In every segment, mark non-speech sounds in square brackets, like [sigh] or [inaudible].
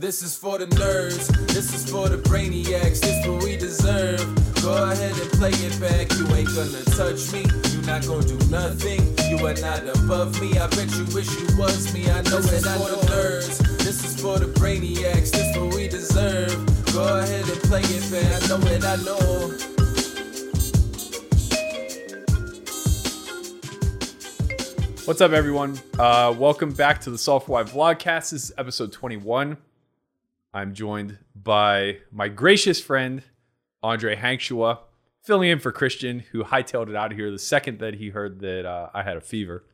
This is for the nerds, this is for the brainiacs, this what we deserve. Go ahead and play it back, you ain't gonna touch me, you not gonna do nothing, you are not above me. I bet you wish you was me, I know that I know the nerds. This is for the brainiacs, this what we deserve. Go ahead and play it back, I know that I know. What's up, everyone? Uh, welcome back to the Software Vlogcast. This is episode 21. I'm joined by my gracious friend, Andre Hankshua, filling in for Christian, who hightailed it out of here the second that he heard that uh, I had a fever.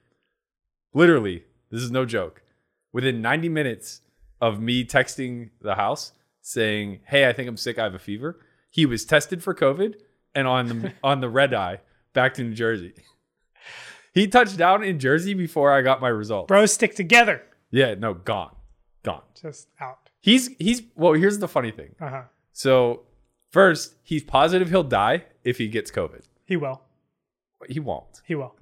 Literally, this is no joke. Within 90 minutes of me texting the house saying, "Hey, I think I'm sick. I have a fever," he was tested for COVID and on the [laughs] on the red eye back to New Jersey. He touched down in Jersey before I got my results. Bro, stick together. Yeah, no, gone, gone. Just out. He's he's well. Here's the funny thing. Uh huh. So first, he's positive he'll die if he gets COVID. He will. He won't. He will.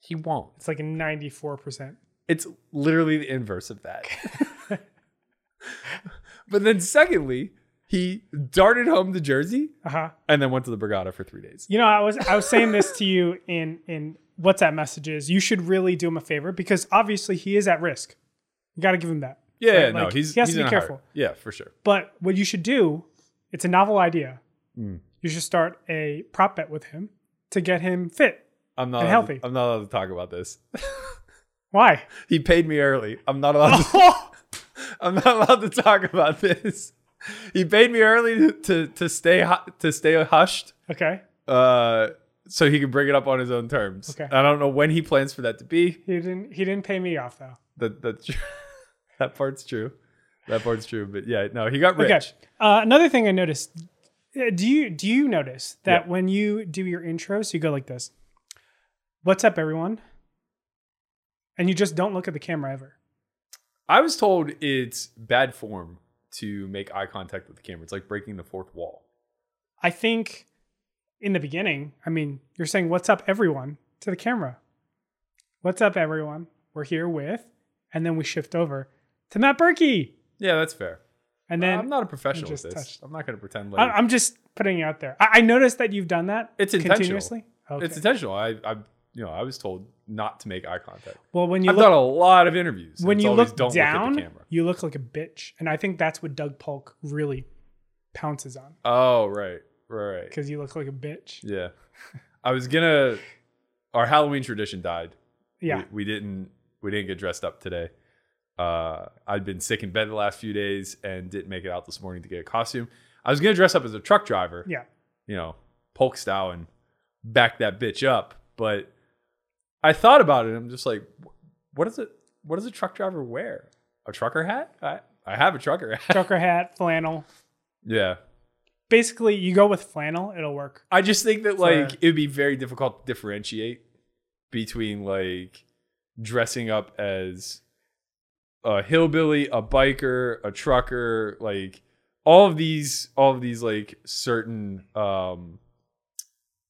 He won't. It's like a 94%. It's literally the inverse of that. [laughs] [laughs] but then, secondly, he darted home to Jersey Uh huh. and then went to the Borgata for three days. You know, I was I was saying this to you in in WhatsApp messages. You should really do him a favor because obviously he is at risk. You got to give him that. Yeah, Right, no, like, he's he has he's to be careful. Yeah, for sure. But what you should do, it's a novel idea. Mm. You should start a prop bet with him to get him fit. I'm not healthy. I'm not allowed to talk about this. [laughs] Why? he paid me early. I'm not allowed. To, [laughs] I'm not allowed to talk about this. He paid me early to to, to stay hu- to stay hushed. okay. uh, so he can bring it up on his own terms. Okay. I don't know when he plans for that to be. He didn't he didn't pay me off though. That that's true. That part's true. That part's true. But yeah, no, he got rich. Okay. Uh, another thing I noticed. uh, Do you do you notice that Yeah. when you do your intros, you go like this? What's up, everyone? And you just don't look at the camera ever. I was told it's bad form to make eye contact with the camera. It's like breaking the fourth wall. I think in the beginning, I mean, you're saying "What's up, everyone?" to the camera. What's up, everyone? We're here with, and then we shift over to Matt Berkey, Yeah, that's fair. and then I'm not a professional with this. touched. I'm not going to pretend like I- I'm just putting it out there. I, I noticed that you've done that. It's intentional. continuously. Okay. it's intentional. I, I, you know, I was told not to make eye contact. well, when you I've look done a lot of interviews. when you look don't down, look at the camera. you look like a bitch, and I think that's what Doug Polk really pounces on Oh, right, right, right. because you look like a bitch. Yeah. I was gonna our Halloween tradition died. Yeah, We, we didn't we didn't get dressed up today. Uh I'd been sick in bed the last few days and didn't make it out this morning to get a costume. I was gonna dress up as a truck driver, yeah. you know, polk style and back that bitch up. But I thought about it and I'm just like, what is it what does a truck driver wear? A trucker hat? I, I have a trucker hat. Trucker hat, flannel. yeah. Basically, you go with flannel, it'll work. I just think that like it would be very difficult to differentiate between like dressing up as a hillbilly, a biker, a trucker, like all of these all of these like certain um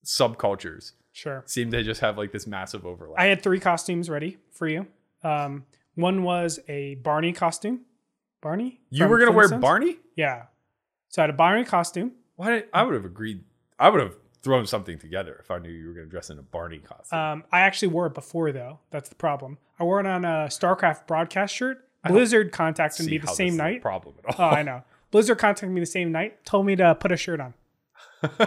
subcultures Sure. seem to just have like this massive overlap. I had three costumes ready for you. Um, one was a Barney costume. Barney? you were gonna wear? Barney? Yeah. So I had a Barney costume. Why did, I would have agreed I would have thrown something together if I knew you were gonna dress in a Barney costume. Um, I actually wore it before though. That's the problem. I wore it on a StarCraft broadcast shirt. Blizzard contacted me the same this is a night. problem at all? Oh. I know. Blizzard contacted me the same night, told me to put a shirt on. [laughs]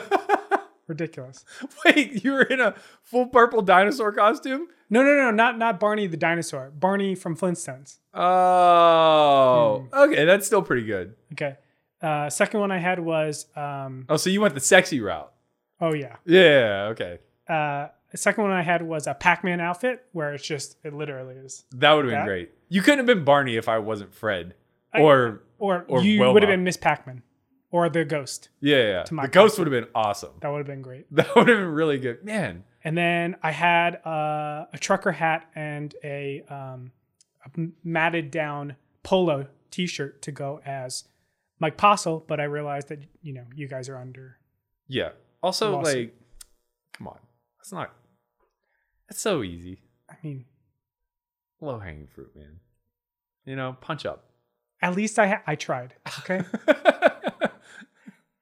Ridiculous. Wait, you were in a full purple dinosaur costume? No, no, no, not not Barney the dinosaur. Barney from Flintstones. Oh, Hmm. okay, that's still pretty good. Okay. Uh, second one I had was um, Oh, so you went the sexy route? Oh yeah. Yeah, okay, Uh, the second one I had was a Pac-Man outfit where it's just it literally is. that would have been That? great. You couldn't have been Barney if I wasn't Fred, I- or Or, Or you would have been Miss Pac-Man or the Ghost. yeah, yeah. the ghost would have been awesome. That would have been great. That [laughs] would have been really good, man. And then I had uh, a trucker hat and a, um, a matted down polo T-shirt to go as Mike Postle, but I realized that you know you guys are under. Yeah. Also, like, come on, that's not. That's so easy. I mean, Low hanging fruit, man. You know, punch up. At least I ha- I tried. Okay. [laughs]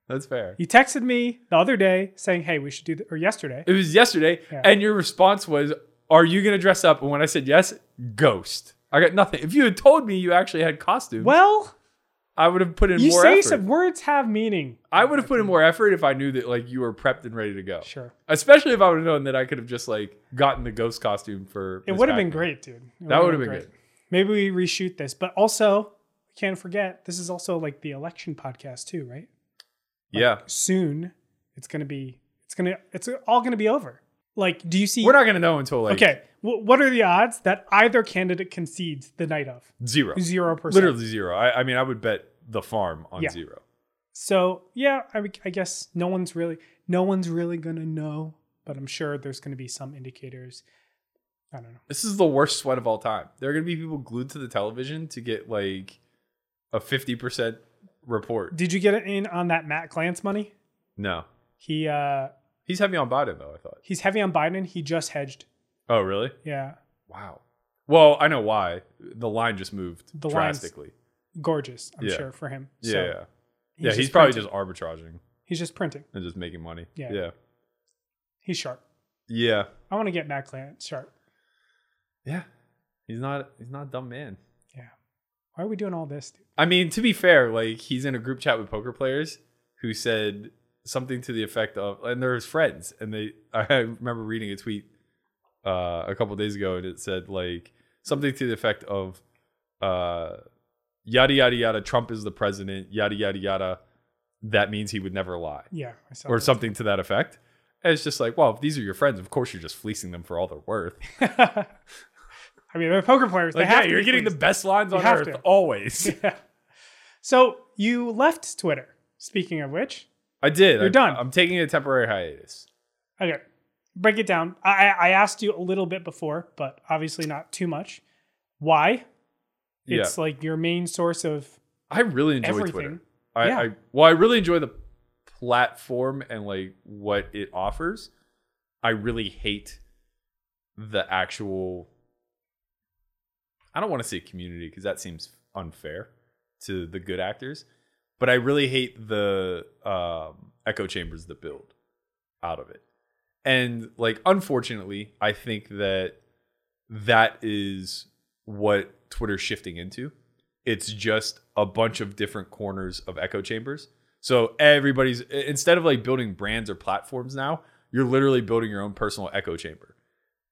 That's fair. you texted me the other day saying, "Hey, we should do," th- or yesterday. It was yesterday, Yeah. and your response was, "Are you gonna dress up?" And when I said yes, ghost. I got nothing. If you had told me you actually had costumes, Well, I would have put in you more say effort. some words have meaning. I would have put in more effort if I knew that like you were prepped and ready to go. Sure. Especially if I would have known that I could have just like gotten the ghost costume for. It Miss would have been Pac-Man. great, dude. It That would have been good. Maybe we reshoot this, but also can't forget this is also like the election podcast too, right? Yeah, Soon it's gonna be it's gonna it's all gonna be over. Like, do you see? we're not gonna know until like okay. wh- what are the odds that either candidate concedes the night of? zero, Zero percent. literally zero. I, I mean, I would bet the farm on Yeah. zero. So yeah, I, I guess no one's really no one's really gonna know, but I'm sure there's gonna be some indicators. I don't know. This is the worst sweat of all time. There are gonna be people glued to the television to get like a fifty percent report. Did you get it in on that Matt Glantz money? No, He uh he's heavy on Biden though. I thought. he's heavy on Biden. He just hedged. Oh, really? Yeah, Wow. Well, I know why. The line just moved The drastically. Gorgeous. I'm Yeah. sure for him. Yeah, So yeah, yeah. He's, just probably printing. just arbitraging he's just printing. and just making money. Yeah. yeah, He's sharp. yeah. I want to get Matt Glantz sharp. yeah. He's not. He's not a dumb man. Yeah. Why are we doing all this? Dude? I mean, to be fair, like he's in a group chat with poker players who said something to the effect of, and they're his friends, and they. [laughs] I remember reading a tweet uh, a couple days ago, and it said like something to the effect of, uh, "Yada yada yada. Trump is the president. Yada yada yada. That means he would never lie." Yeah, or something to that effect. And it's just like, well, if these are your friends, of course you're just fleecing them for all they're worth. [laughs] I mean, they're poker players. Like, they have yeah, you're getting the best lines on earth to. [laughs] always. Yeah. So you left Twitter. Speaking of which, I did. You're I, done. I'm taking a temporary hiatus. okay, break it down. I I asked you a little bit before, but obviously not too much. Why? It's like your main source of I really enjoy everything. Twitter. I, Yeah. I well, I really enjoy the platform and like what it offers. I really hate the actual. I don't want to say community because that seems unfair to the good actors, but I really hate the um, echo chambers that build out of it. And like, unfortunately, I think that that is what Twitter's shifting into. It's just a bunch of different corners of echo chambers. So everybody's instead of like building brands or platforms now, you're literally building your own personal echo chamber.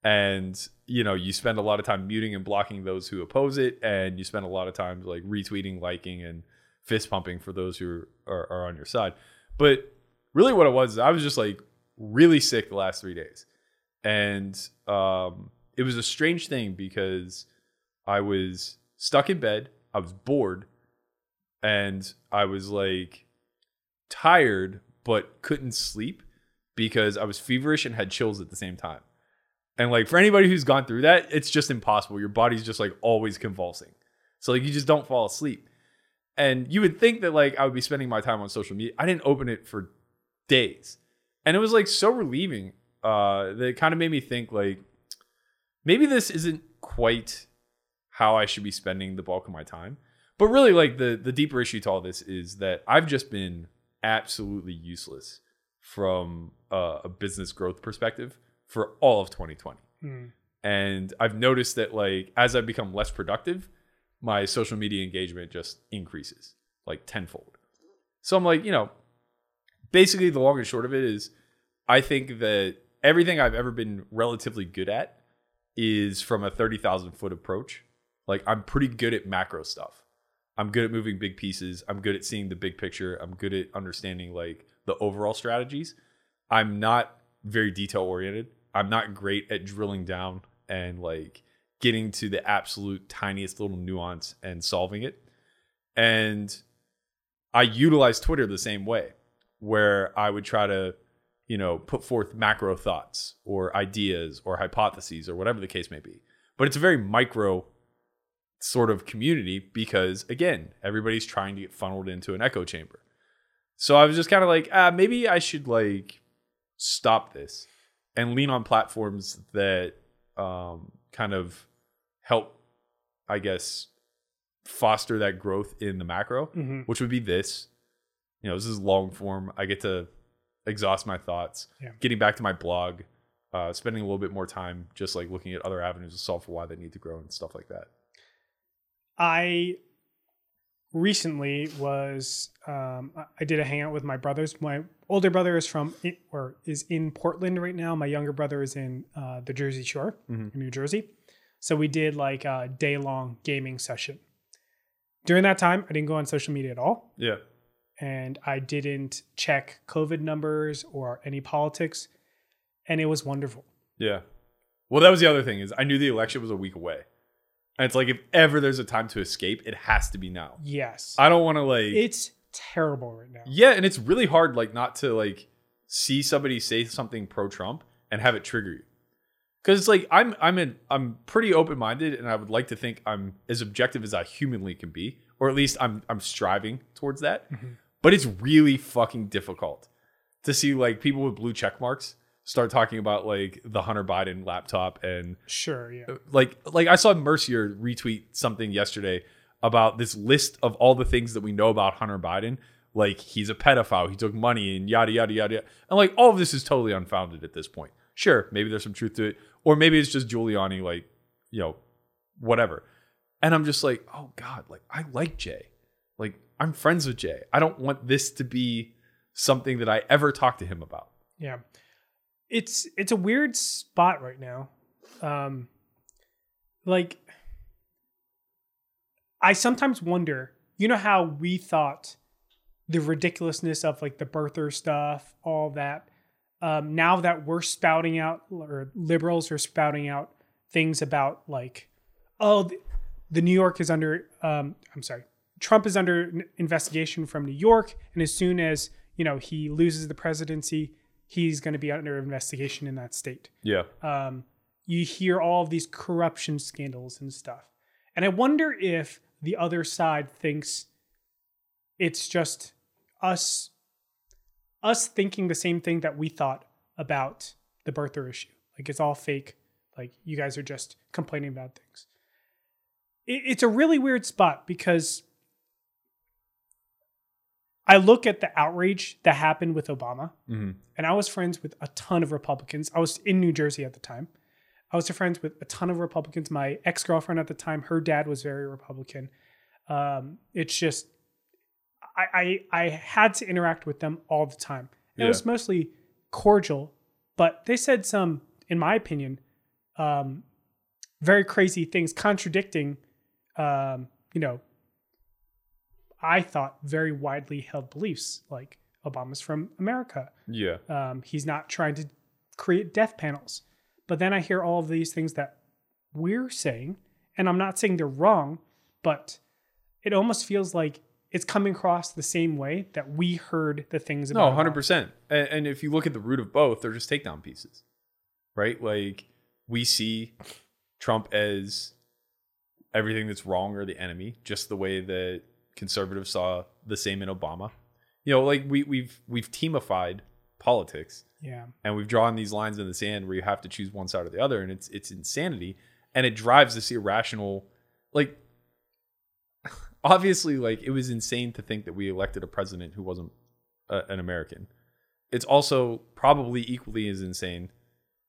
And you know, you spend a lot of time muting and blocking those who oppose it, and you spend a lot of time like retweeting, liking, and fist pumping for those who are, are on your side. But really, what it was, I was just like really sick the last three days, and um, it was a strange thing because I was stuck in bed, I was bored, and I was like tired but couldn't sleep because I was feverish and had chills at the same time. And like for anybody who's gone through that, it's just impossible. Your body's just like always convulsing. So like you just don't fall asleep. And you would think that like I would be spending my time on social media. I didn't open it for days. And it was like so relieving. Uh that it kind of made me think like maybe this isn't quite how I should be spending the bulk of my time. But really like the the deeper issue to all this is that I've just been absolutely useless from uh, a business growth perspective for all of 2020. Hmm. And I've noticed that like as I become less productive, my social media engagement just increases like tenfold. So I'm like, you know, basically the long and short of it is I think that everything I've ever been relatively good at is from a 30,000 foot approach. Like I'm pretty good at macro stuff. I'm good at moving big pieces. I'm good at seeing the big picture. I'm good at understanding like the overall strategies. I'm not very detail oriented. I'm not great at drilling down and like getting to the absolute tiniest little nuance and solving it. And I utilize Twitter the same way, where I would try to, you know, put forth macro thoughts or ideas or hypotheses or whatever the case may be. But it's a very micro sort of community because, again, everybody's trying to get funneled into an echo chamber. So I was just kind of like, ah, maybe I should like stop this and lean on platforms that um, kind of help, I guess, foster that growth in the macro, Mhm. which would be this. You know, this is long form. I get to exhaust my thoughts. Yeah. Getting back to my blog, uh, spending a little bit more time just like looking at other avenues to solve for why they need to grow and stuff like that. I recently was um, I- did a hangout with my brothers. My older brother is from or is in Portland right now. My younger brother is in uh, the Jersey Shore, Mhm. in New Jersey. So we did like a day long gaming session. During that time, I didn't go on social media at all, Yeah. and I didn't check COVID numbers or any politics, and it was wonderful. Yeah. Well, that was the other thing is I knew the election was a week away. And it's like if ever there's a time to escape, it has to be now. Yes, I don't want to like it's terrible right now. Yeah, and it's really hard like not to like see somebody say something pro Trump and have it trigger you. Cuz it's like I'm I'm in, I'm pretty open-minded and I would like to think I'm as objective as I humanly can be or at least I'm I'm striving towards that. Mm-hmm. But it's really fucking difficult to see like people with blue check marks start talking about like the Hunter Biden laptop and Sure, yeah. Uh, like like I saw Mercier retweet something yesterday about this list of all the things that we know about Hunter Biden. Like he's a pedophile, he took money and yada yada yada. yada. And like all of this is totally unfounded at this point. Sure, maybe there's some truth to it, or maybe it's just Giuliani, like you know, whatever. And I'm just like, oh god, like I like Jay, like I'm friends with Jay. I don't want this to be something that I ever talk to him about. Yeah. It's it's a weird spot right now. Um like I sometimes wonder, you know how we thought the ridiculousness of like the birther stuff, all that. Um now that we're spouting out or liberals are spouting out things about like oh the, the New York is under um I'm sorry. Trump is under investigation from New York and as soon as, you know, he loses the presidency, he's going to be under investigation in that state. Yeah, Um, you hear all of these corruption scandals and stuff. And I wonder if the other side thinks it's just us us thinking the same thing that we thought about the birther issue. Like it's all fake. Like you guys are just complaining about things. It, it's a really weird spot because I look at the outrage that happened with Obama hmm and I was friends with a ton of Republicans. I was in New Jersey at the time. I was friends with a ton of Republicans. My ex girlfriend at the time, her dad was very Republican. Um, it's just, I, I I had to interact with them all the time. And It was mostly cordial, but they said some, in my opinion, um, very crazy things, contradicting, um, you know, I thought very widely held beliefs, like Obama's from America. yeah, Um, he's not trying to create death panels. But then I hear all of these things that we're saying, and I'm not saying they're wrong, but it almost feels like it's coming across the same way that we heard the things No, 100%. And, and if you look at the root of both, they're just takedown pieces, right? Like we see Trump as everything that's wrong or the enemy, just the way that conservatives saw the same in Obama. You know, like we we've we've teamified politics Yeah. and we've drawn these lines in the sand where you have to choose one side or the other, and it's it's insanity, and it drives this irrational, like. [laughs] Obviously, like it was insane to think that we elected a president who wasn't a, an American. It's also probably equally as insane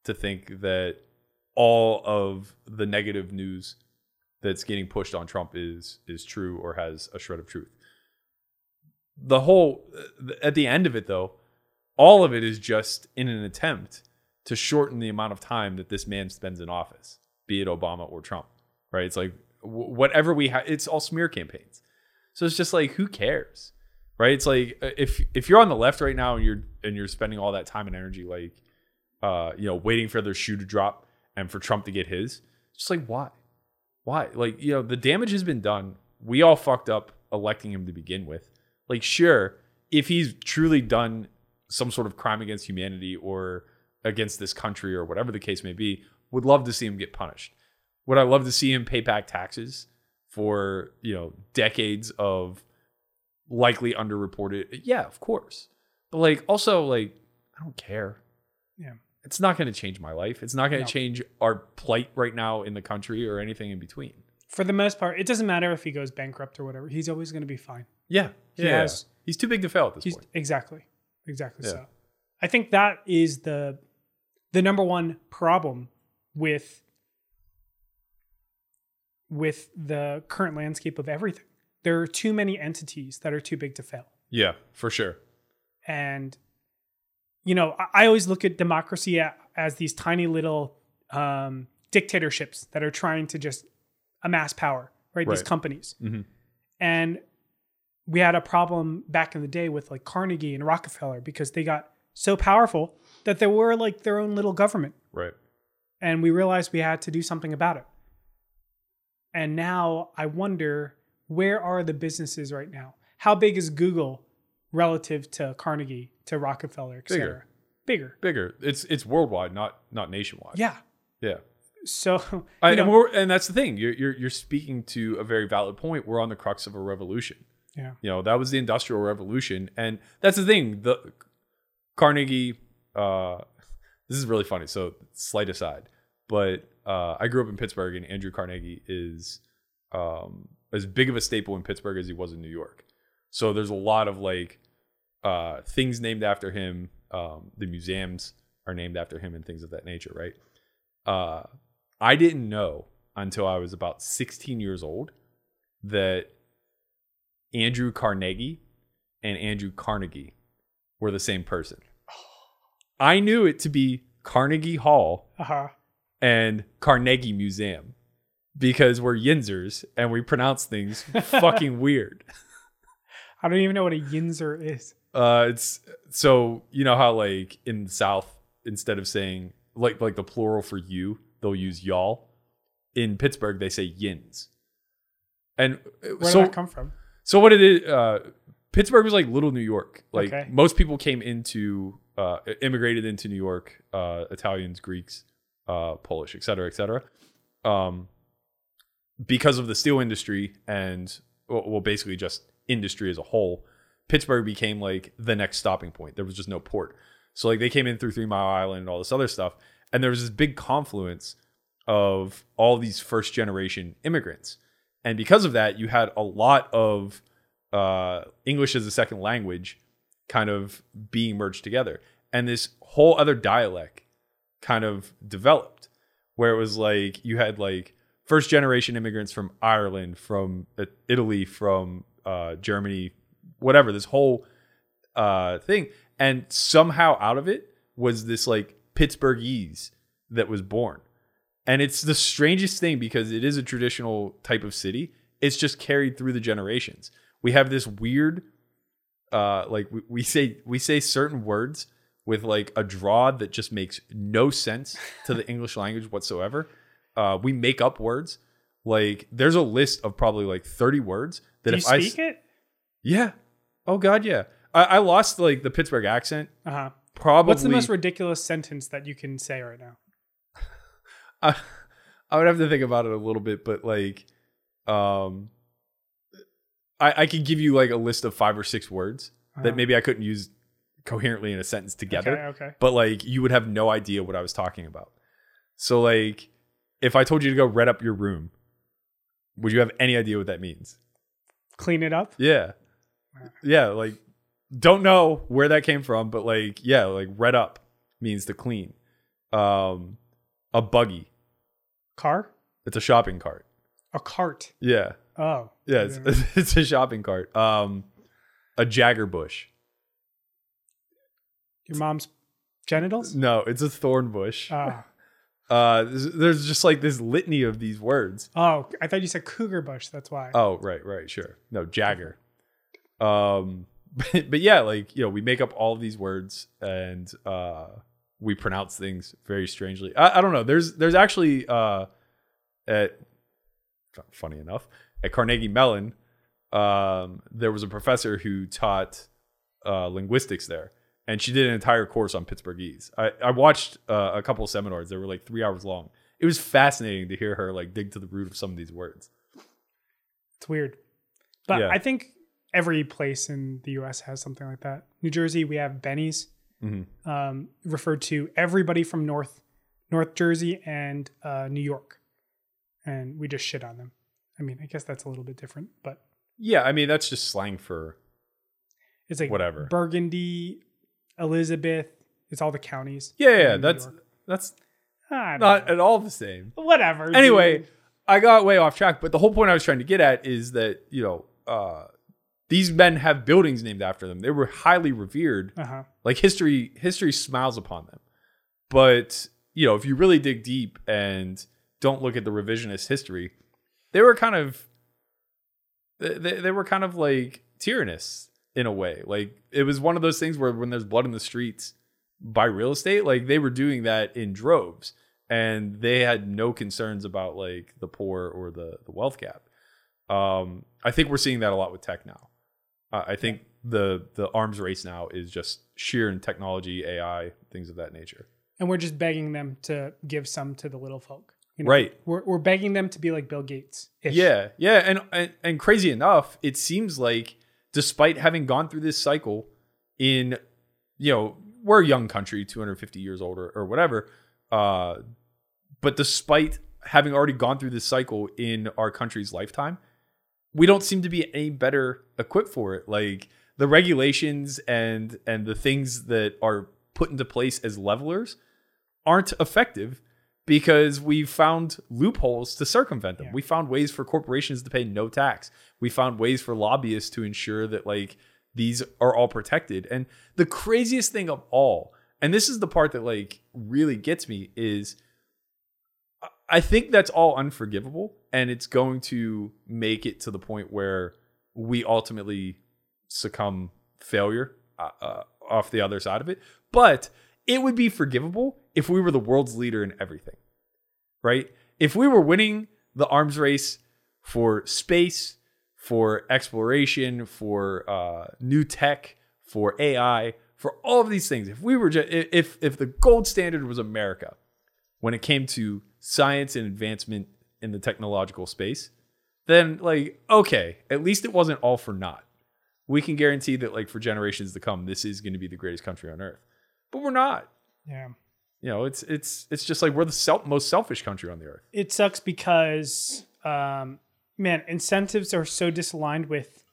to think that all of the negative news that's getting pushed on Trump is is true or has a shred of truth. The whole at the end of it though, all of it is just in an attempt to shorten the amount of time that this man spends in office, be it Obama or Trump. Right? It's like wh- whatever we have it's all smear campaigns. So it's just like who cares? Right? It's like uh, if if you're on the left right now and you're and you're spending all that time and energy like uh you know waiting for their shoe to drop and for Trump to get his, just like why? Why? Like, you know, the damage has been done. We all fucked up electing him to begin with. Like, sure, if he's truly done some sort of crime against humanity or against this country or whatever the case may be, would love to see him get punished. Would I love to see him pay back taxes for, you know, decades of likely underreported? Yeah, of course. But like also like I don't care. It's not going to change my life. It's not going to No. change our plight right now in the country or anything in between. For the most part, it doesn't matter if he goes bankrupt or whatever. He's always going to be fine. Yeah, He yeah. has- he's too big to fail at this He's point. exactly, exactly. Yeah. So, I think that is the the number one problem with with the current landscape of everything. There are too many entities that are too big to fail, Yeah, for sure. and you know, I, I always look at democracy as these tiny little um, dictatorships that are trying to just amass power, right? These Right. companies, Mhm. and we had a problem back in the day with like Carnegie and Rockefeller because they got so powerful that they were like their own little government. Right. And we realized we had to do something about it. And now I wonder where are the businesses right now? How big is Google relative to Carnegie, to Rockefeller, et Bigger. Bigger. Bigger. It's it's worldwide, not not nationwide. Yeah. Yeah. So [laughs] I, know, and, we're, and that's the thing. You're, you're you're speaking to a very valid point. We're on the crux of a revolution. yeah. You know, that was the industrial revolution, and that's the thing. The Carnegie. Uh, this is really funny. So, slight aside, but uh, I grew up in Pittsburgh, and Andrew Carnegie is um, as big of a staple in Pittsburgh as he was in New York. So, there's a lot of like uh, things named after him. Um, the museums are named after him, and things of that nature, right? Uh, I didn't know until I was about 16 years old that Andrew Carnegie and Andrew Carnegie were the same person. I knew it to be Carnegie Hall Uh-huh. and Carnegie Museum because we're Yinzers and we pronounce things [laughs] fucking weird. I don't even know what a yinzer is. Uh, it's so you know how like in the South instead of saying like like the plural for you they'll use y'all. In Pittsburgh they say yins. And uh, Where so did that come from? So what it is, uh, Pittsburgh was like little New York. Like Okay. most people came into, uh, immigrated into New York, uh, Italians, Greeks, uh, Polish, et cetera, et cetera. Um, because of the steel industry and well, basically just industry as a whole, Pittsburgh became like the next stopping point. There was just no port. So like they came in through Three Mile Island and all this other stuff, and there was this big confluence of all these first generation immigrants. And because of that, you had a lot of uh, English as a second language kind of being merged together. And this whole other dialect kind of developed where it was like you had like first generation immigrants from Ireland, from uh, Italy, from uh, Germany, whatever, this whole uh, thing. And somehow out of it was this like Pittsburghese that was born. And it's the strangest thing because it is a traditional type of city. It's just carried through the generations. We have this weird, uh, like we, we say we say certain words with like a draw that just makes no sense to the English language whatsoever. Uh, we make up words. Like there's a list of probably like 30 words that Do if I speak it? yeah, oh god yeah, I, I lost like the Pittsburgh accent. Uh-huh. Probably What's the most ridiculous sentence that you can say right now? [laughs] I, I would have to think about it a little bit, but like, um, I I could give you like a list of five or six words Uh-huh. that maybe I couldn't use coherently in a sentence together, Okay, okay. but like you would have no idea what I was talking about. So like, if I told you to go red up your room, would you have any idea what that means? Clean it up. Yeah, yeah, like don't know where that came from, but like yeah, like red up means to clean. Um, a buggy. Car? It's a shopping cart. A cart. Yeah. Oh. Yeah, it's, [laughs] it's a shopping cart. Um, a Jagger bush. Your mom's genitals? No, it's a thorn bush. Oh. [laughs] Uh, there's, there's just like this litany of these words. oh, I thought you said cougar bush. That's why. Oh, right, right, sure. No, Jagger. Um, but, [laughs] but yeah, like you know, we make up all of these words and uh, we pronounce things very strangely. I, I don't know. There's there's actually uh, at funny enough at Carnegie Mellon, um, there was a professor who taught uh, linguistics there, and she did an entire course on Pittsburghese. I, I watched uh, a couple of seminars; they were like three hours long. It was fascinating to hear her like dig to the root of some of these words. It's weird. But Yeah. I think every place in the US has something like that. New Jersey, we have Benny's, Mhm. um, referred to everybody from North North Jersey and uh, New York. And we just shit on them. I mean, I guess that's a little bit different, but Yeah, I mean that's just slang for it's like Whatever. Burgundy, Elizabeth. It's all the counties. yeah, yeah. That's York. that's not know. at all the same. whatever. Anyway, I got way off track, but the whole point I was trying to get at is that you know uh, these men have buildings named after them. They were highly revered. Uh huh. Like history, history smiles upon them. But you know, if you really dig deep and don't look at the revisionist history, they were kind of they, they were kind of like tyrannous in a way. Like it was one of those things where when there's blood in the streets, buy real estate. Like they were doing that in droves, and they had no concerns about like the poor or the the wealth gap. Um, I think we're seeing that a lot with tech now. Uh, I think the the arms race now is just sheer in technology, AI, things of that nature. And we're just begging them to give some to the little folk. you Right. We're, we're begging them to be like Bill Gates. Yeah, yeah, and, and and crazy enough, it seems like despite having gone through this cycle in, you know, we're a young country, 250 years old or, or whatever, uh, but despite having already gone through this cycle in our country's lifetime, we don't seem to be any better equipped for it. Like the regulations and and the things that are put into place as levelers aren't effective because we found loopholes to circumvent them. Yeah. We found ways for corporations to pay no tax. We found ways for lobbyists to ensure that like these are all protected. And the craziest thing of all, and this is the part that like really gets me is I- think that's all unforgivable and it's going to make it to the point where we ultimately succumb failure uh, uh, off the other side of it. But it would be forgivable if we were the world's leader in everything, right? If we were winning the arms race for space, for exploration, for uh, new tech, for AI, for all of these things, if we were just, if if the gold standard was America when it came to science and advancement in the technological space, then like okay, at least it wasn't all for naught. We can guarantee that like for generations to come, this is going to be the greatest country on earth. But we're not. Yeah. You know, it's it's it's just like we're the sel- most selfish country on the earth. It sucks because, um, man, incentives are so disaligned with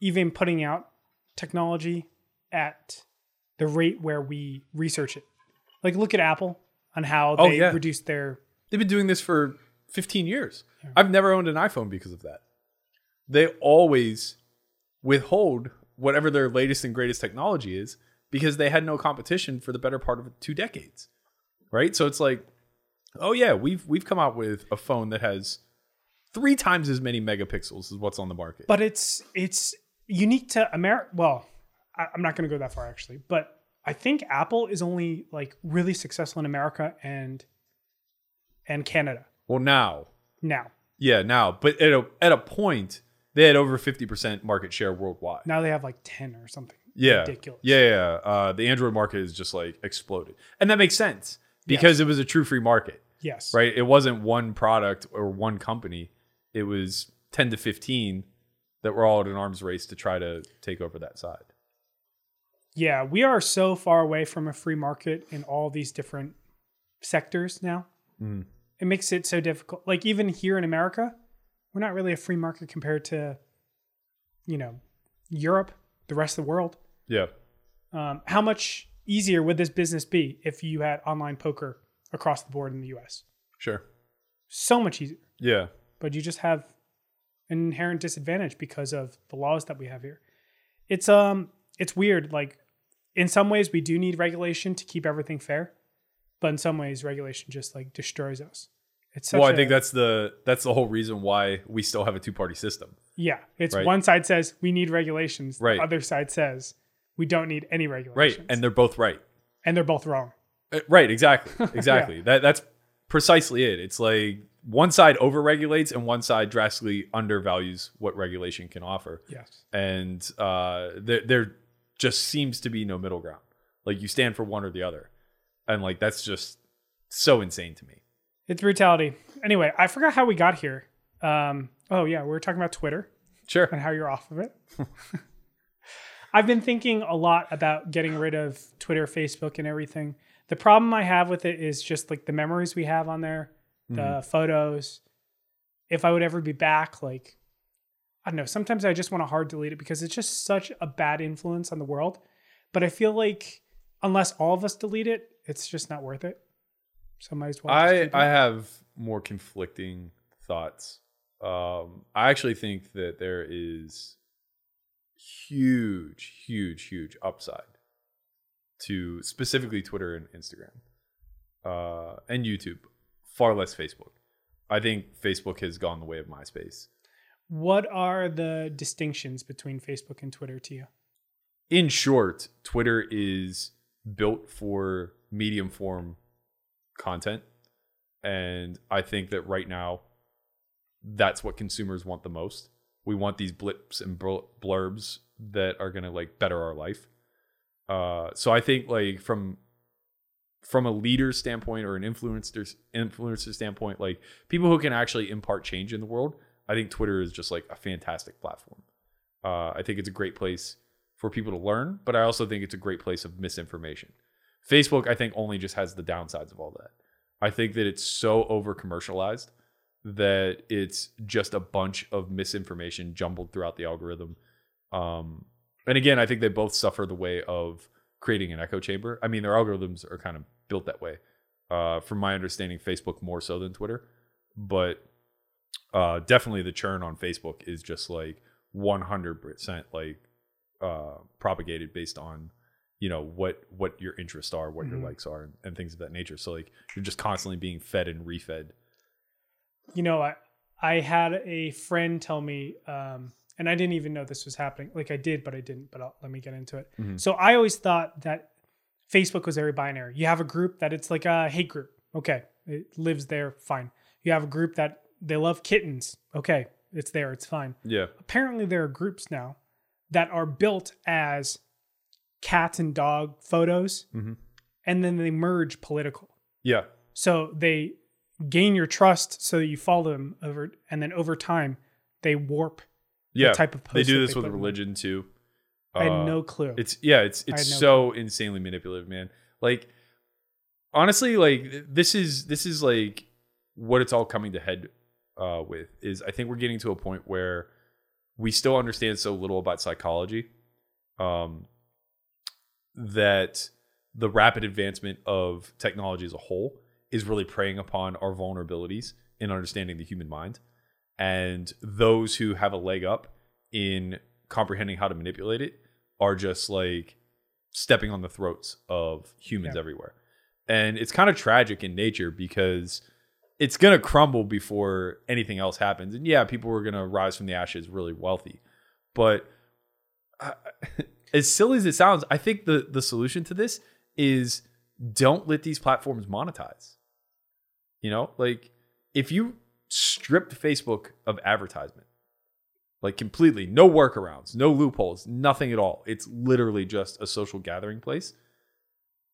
even putting out technology at the rate where we research it. Like, look at Apple on how Oh, they yeah. reduced their. They've been doing this for 15 years. I've never owned an iPhone because of that. They always withhold whatever their latest and greatest technology is because they had no competition for the better part of two decades. Right? So it's like, oh yeah, we've we've come out with a phone that has three times as many megapixels as what's on the market. But it's it's unique to America. Well, I, I'm not going to go that far actually, but I think Apple is only like really successful in America and and Canada well, now, now. yeah, now, but at a at a point they had over 50% market share worldwide. Now they have like ten or something. yeah, ridiculous. Yeah, yeah. Uh, the Android market is just like exploded, and that makes sense because it was a true free market, Yes. right? It wasn't one product or one company; it was ten to fifteen that were all at an arms race to try to take over that side. Yeah, we are so far away from a free market in all these different sectors now. Mhm. It makes it so difficult. Like even here in America, we're not really a free market compared to, you know, Europe, the rest of the world. Yeah, Um, how much easier would this business be if you had online poker across the board in the U.S.? sure. So much easier, Yeah, but you just have an inherent disadvantage because of the laws that we have here. It's um, it's weird. Like in some ways, we do need regulation to keep everything fair, but in some ways, regulation just like destroys us. It's such well, I a- think that's the that's the whole reason why we still have a two party system. yeah. It's Right. one side says we need regulations, Right. the other side says we don't need any regulations. Right, and they're both right. and they're both wrong. Uh, Right, exactly. [laughs] Exactly. That that's precisely it. It's like one side overregulates and one side drastically undervalues what regulation can offer. Yes. And uh there there just seems to be no middle ground. Like you stand for one or the other. And like that's just so insane to me. It's brutality. Anyway, I forgot how we got here. Um, oh yeah, we were talking about Twitter Sure. and how you're off of it. [laughs] I've been thinking a lot about getting rid of Twitter, Facebook, and everything. The problem I have with it is just like the memories we have on there, the photos. if I would ever be back, like I don't know. Sometimes I just want to hard delete it because it's just such a bad influence on the world. But I feel like unless all of us delete it, it's just not worth it. So I might as well. just I. I have more conflicting thoughts. Um, I actually think that there is huge, huge, huge upside to specifically Twitter and Instagram uh, and YouTube. Far less Facebook. I think Facebook has gone the way of MySpace. What are the distinctions between Facebook and Twitter to you? in short, Twitter is built for medium form content. And I think that right now, that's what consumers want the most. We want these blips and blurbs that are going to like better our life. Uh, so I think like from from a leader standpoint or an influencer influencer standpoint, like people who can actually impart change in the world, I think Twitter is just like a fantastic platform. Uh, I think it's a great place for people to learn, but I also think it's a great place of misinformation. Facebook, I think, only just has the downsides of all that. I think that it's so over commercialized that it's just a bunch of misinformation jumbled throughout the algorithm. Um, and again, I think they both suffer the way of creating an echo chamber. I mean, their algorithms are kind of built that way. Uh, from my understanding, Facebook more so than Twitter, but uh, definitely the churn on Facebook is just like 100% like uh, propagated based on you know what what your interests are, what Mhm. your likes are, and, and things of that nature. So like you're just constantly being fed and refed. You know, I I had a friend tell me, um, and I didn't even know this was happening. Like I did, but I didn't. But I'll, let me get into it. Mhm. So I always thought that Facebook was very binary. You have a group that it's like a hate group. Okay, it lives there, fine. You have a group that they love kittens. Okay, it's there, it's fine. Yeah, Apparently, there are groups now that are built as cat and dog photos, Mhm. and then they merge political. yeah, So they gain your trust so that you follow them over, and then over time they warp yeah. the type of post. they do this with put in. religion too. I had Uh, no clue. It's yeah, it's it's no so insanely manipulative, man. Like honestly, like this is this is like what it's all coming to head uh with is I think we're getting to a point where we still understand so little about psychology. Um that the rapid advancement of technology as a whole is really preying upon our vulnerabilities in understanding the human mind. And those who have a leg up in comprehending how to manipulate it are just like stepping on the throats of humans Yeah. everywhere. And it's kind of tragic in nature because it's going to crumble before anything else happens. And yeah, people are going to rise from the ashes really wealthy. But uh, [laughs] as silly as it sounds, I think the the solution to this is don't let these platforms monetize. You know, like if you stripped Facebook of advertisement, like completely, no workarounds, no loopholes, nothing at all. It's literally just a social gathering place.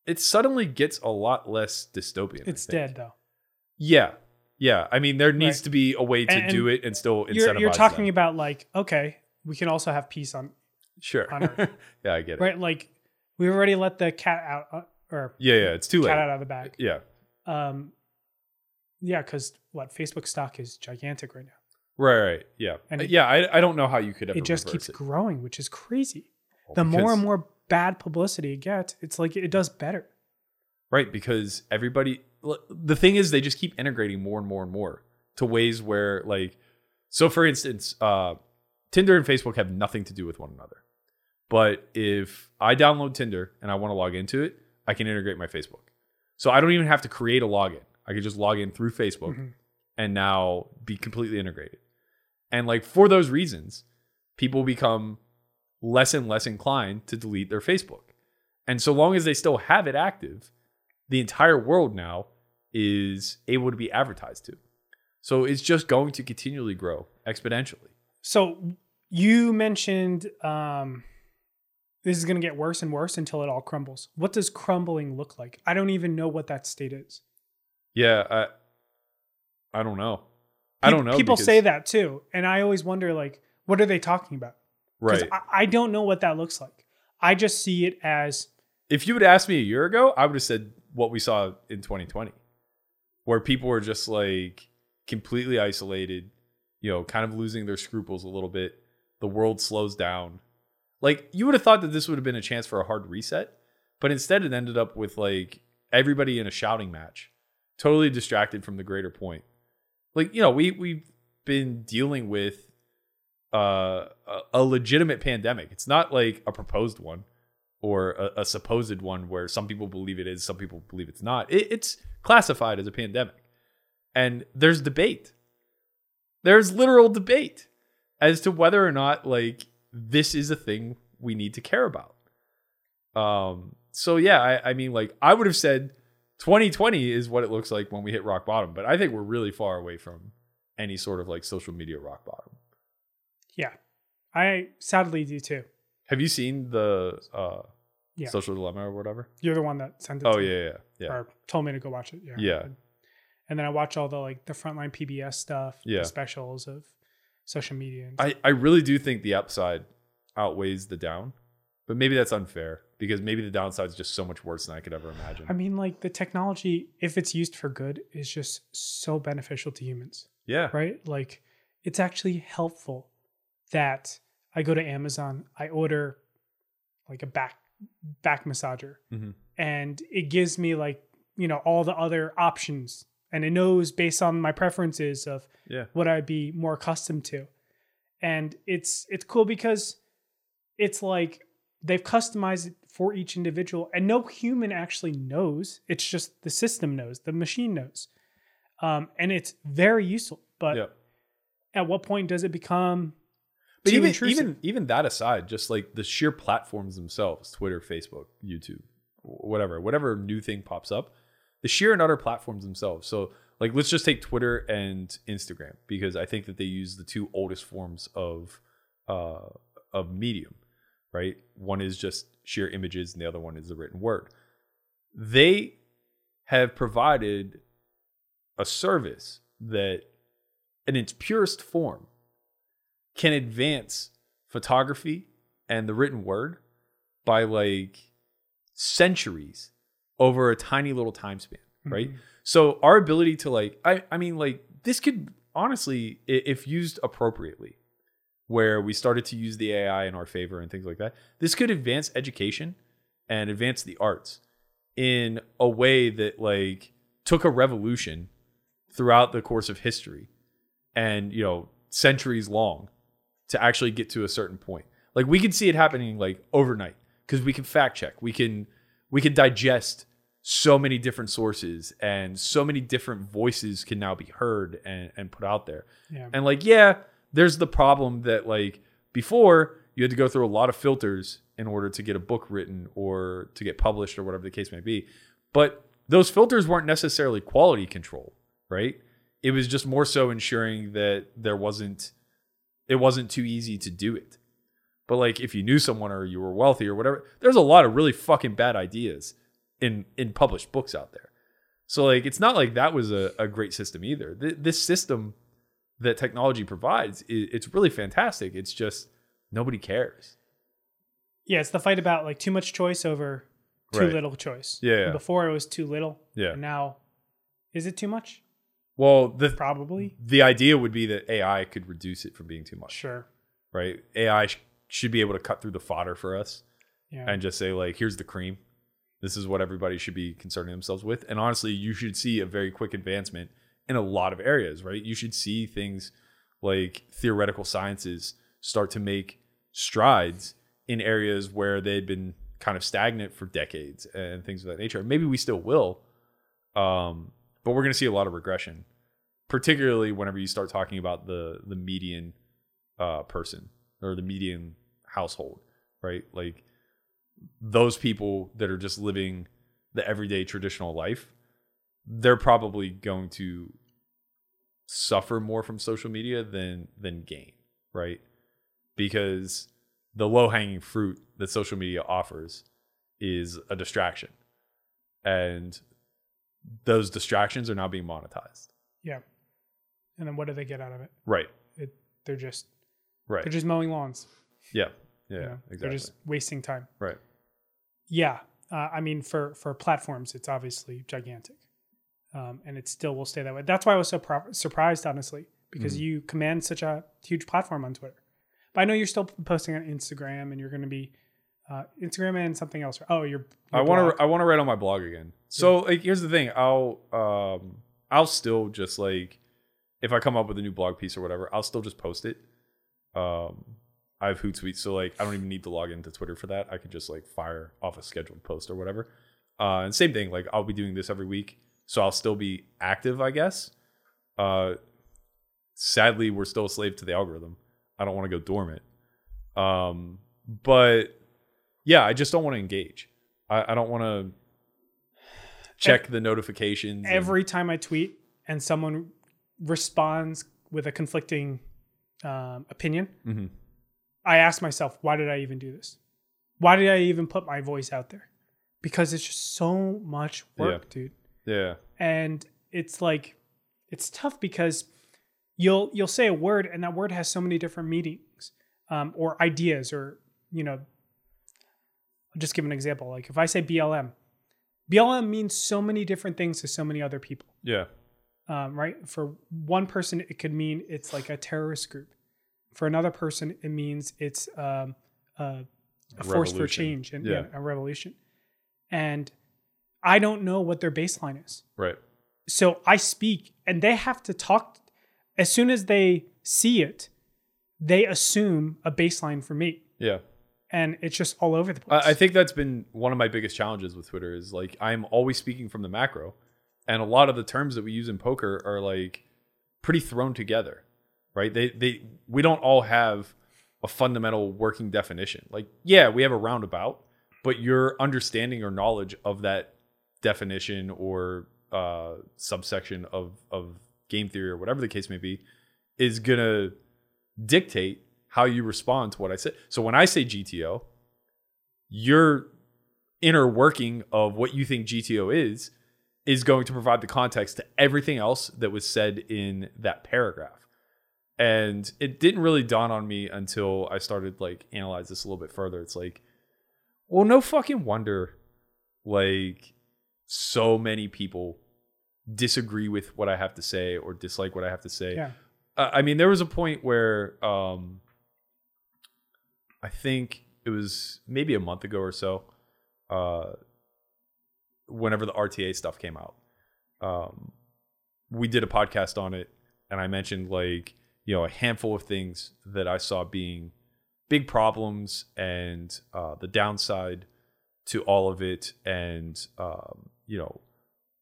It suddenly gets a lot less dystopian. It's dead though. Yeah. Yeah. I mean, there needs Right. to be a way to And- do it and still incentivize You're, you're talking them. about like okay, we can also have peace on Sure. on [laughs] Earth. yeah, I get it. right. Like we already let the cat out uh, or Yeah, yeah. It's too late. cat out of the bag. Yeah. Um, yeah, because what Facebook stock is gigantic right now. Right, right. Yeah. And Uh, it- yeah, I, I don't know how you could ever it just keeps it. growing, which is crazy. Well, The more and more bad publicity it gets, it's like it does better. Right, because everybody the thing is they just keep integrating more and more and more to ways where like so for instance, uh Tinder and Facebook have nothing to do with one another. But if I download Tinder and I want to log into it, I can integrate my Facebook. So I don't even have to create a login. I can just log in through Facebook Mhm. and now be completely integrated. And like for those reasons, people become less and less inclined to delete their Facebook. And so long as they still have it active, the entire world now is able to be advertised to. So it's just going to continually grow exponentially. So you mentioned um, this is going to get worse and worse until it all crumbles. What does crumbling look like? I don't even know what that state is. Yeah, I I don't know. I don't know. People because- say that too, and I always wonder like, what are they talking about? right. I, I don't know what that looks like. I just see it as if you would ask me a year ago, I would have said what we saw in 2020, where people were just like completely isolated. you know, kind of losing their scruples a little bit. The world slows down. Like you would have thought that this would have been a chance for a hard reset, but instead it ended up with like everybody in a shouting match, totally distracted from the greater point. Like, you know, we we've been dealing with uh, a, a legitimate pandemic. It's not like a proposed one or a, a, supposed one where some people believe it is, some people believe it's not. It, it's classified as a pandemic. And there's debate. There's literal debate as to whether or not like this is a thing we need to care about. Um so yeah, I, I mean like I would have said 2020 is what it looks like when we hit rock bottom, but I think we're really far away from any sort of like social media rock bottom. Yeah. I sadly do too. Have you seen the uh Yeah. social dilemma or whatever? You're the one that sent it Oh to yeah, yeah, yeah. or told me to go watch it. Yeah. Yeah. And then I watch all the like the frontline PBS stuff, Yeah. the specials of social media. And I, I really do think the upside outweighs the down, but maybe that's unfair because maybe the downside is just so much worse than I could ever imagine. I mean, like the technology, if it's used for good, is just so beneficial to humans, yeah, right? Like it's actually helpful that I go to Amazon, I order like a back back massager, Mhm. and it gives me like you know all the other options, and it knows based on my preferences of yeah, what I'd be more accustomed to. And it's it's cool because it's like they've customized it for each individual and no human actually knows. It's just the system knows, the machine knows. Um, and it's very useful. But yeah. at what point does it become But even intrusive? even even that aside, just like the sheer platforms themselves, Twitter, Facebook, YouTube, whatever, whatever new thing pops up, the sheer and utter platforms themselves. So like let's just take Twitter and Instagram because I think that they use the two oldest forms of uh of medium, right? One is just sheer images and the other one is the written word. They have provided a service that in its purest form can advance photography and the written word by like centuries over a tiny little time span, mm-hmm. right? So our ability to like, I, I mean, like this could honestly, if used appropriately, where we started to use the AI in our favor and things like that, this could advance education and advance the arts in a way that like took a revolution throughout the course of history and you know centuries long to actually get to a certain point. Like we can see it happening like overnight because we can fact check. We can we can digest so many different sources and so many different voices can now be heard and, and put out there. Yeah. and like yeah there's the problem that like before you had to go through a lot of filters in order to get a book written or to get published or whatever the case may be. But those filters weren't necessarily quality control right? It was just more so ensuring that there wasn't it wasn't too easy to do it but like if you knew someone or you were wealthy or whatever there's a lot of really fucking bad ideas in in published books out there so like it's not like that was a, a great system either Th- this system that technology provides i it's really fantastic it's just nobody cares Yeah, it's the fight about like too much choice over too Right. little choice. Yeah, yeah. Before it was too little. Yeah. And now is it too much? Well the Probably. the idea would be that ai could reduce it from being too much Sure. right ai sh- should be able to cut through the fodder for us Yeah. and just say like here's the cream this is what everybody should be concerning themselves with and honestly you should see a very quick advancement in a lot of areas right you should see things like theoretical sciences start to make strides in areas where they'd been kind of stagnant for decades and things of that nature maybe we still will um, but we're going to see a lot of regression particularly whenever you start talking about the the median uh, person or the median household right like those people that are just living the everyday traditional life, they're probably going to suffer more from social media than than gain, right? Because the low-hanging fruit that social media offers is a distraction. And those distractions are now being monetized. yeah. And then what do they get out of it? Right. It they're just Right. they're just mowing lawns. yeah. Yeah. you know? Exactly. They're just wasting time. right. Yeah, uh, I mean, for for platforms, it's obviously gigantic, um, and it still will stay that way. That's why I was so pro- surprised, honestly, because Mm-hmm. you command such a huge platform on Twitter. But I know you're still posting on Instagram, and you're going to be uh, Instagram and something else. Oh, you're. I want to I want to write on my blog again. So like here's the thing, I'll um I'll still just like if I come up with a new blog piece or whatever, I'll still just post it. Um I have Hootsuite, so like I don't even need to log into Twitter for that. I could just like fire off a scheduled post or whatever. Uh and same thing, like I'll be doing this every week, so I'll still be active, I guess. Uh sadly, we're still a slave to the algorithm. I don't want to go dormant. Um but yeah, I just don't want to engage. I, I don't want to check the notifications. and- every time I tweet and someone responds with a conflicting um, opinion, Mhm. I ask myself, why did I even do this? Why did I even put my voice out there? Because it's just so much work, Yeah. dude. yeah, And it's like it's tough because you'll you'll say a word and that word has so many different meanings um, or ideas or you know. I'll just give an example. Like if I say BLM, BLM means so many different things to so many other people yeah, um, right? For one person, it could mean it's like a terrorist group. For another person, it means it's um, a, a force for change and Yeah. yeah, a revolution. And I don't know what their baseline is. right. So I speak, and they have to talk. As soon as they see it, they assume a baseline for me, Yeah. And it's just all over the place. I, think that's been one of my biggest challenges with Twitter is like I'm always speaking from the macro, and a lot of the terms that we use in poker are like pretty thrown together, right? They they we don't all have a fundamental working definition. Like yeah, we have a roundabout, but your understanding or knowledge of that definition or uh, subsection of of game theory or whatever the case may be is gonna dictate how you respond to what I say. So when I say GTO, your inner working of what you think GTO is is going to provide the context to everything else that was said in that paragraph. And it didn't really dawn on me until I started like analyze this a little bit further. It's like, well, no fucking wonder like so many people disagree with what I have to say or dislike what I have to say. yeah, Uh, I mean, there was a point where um, I think it was maybe a month ago or so, uh, whenever the RTA stuff came out, um, we did a podcast on it, and I mentioned like you know a handful of things that I saw being big problems and uh, the downside to all of it, and um, you know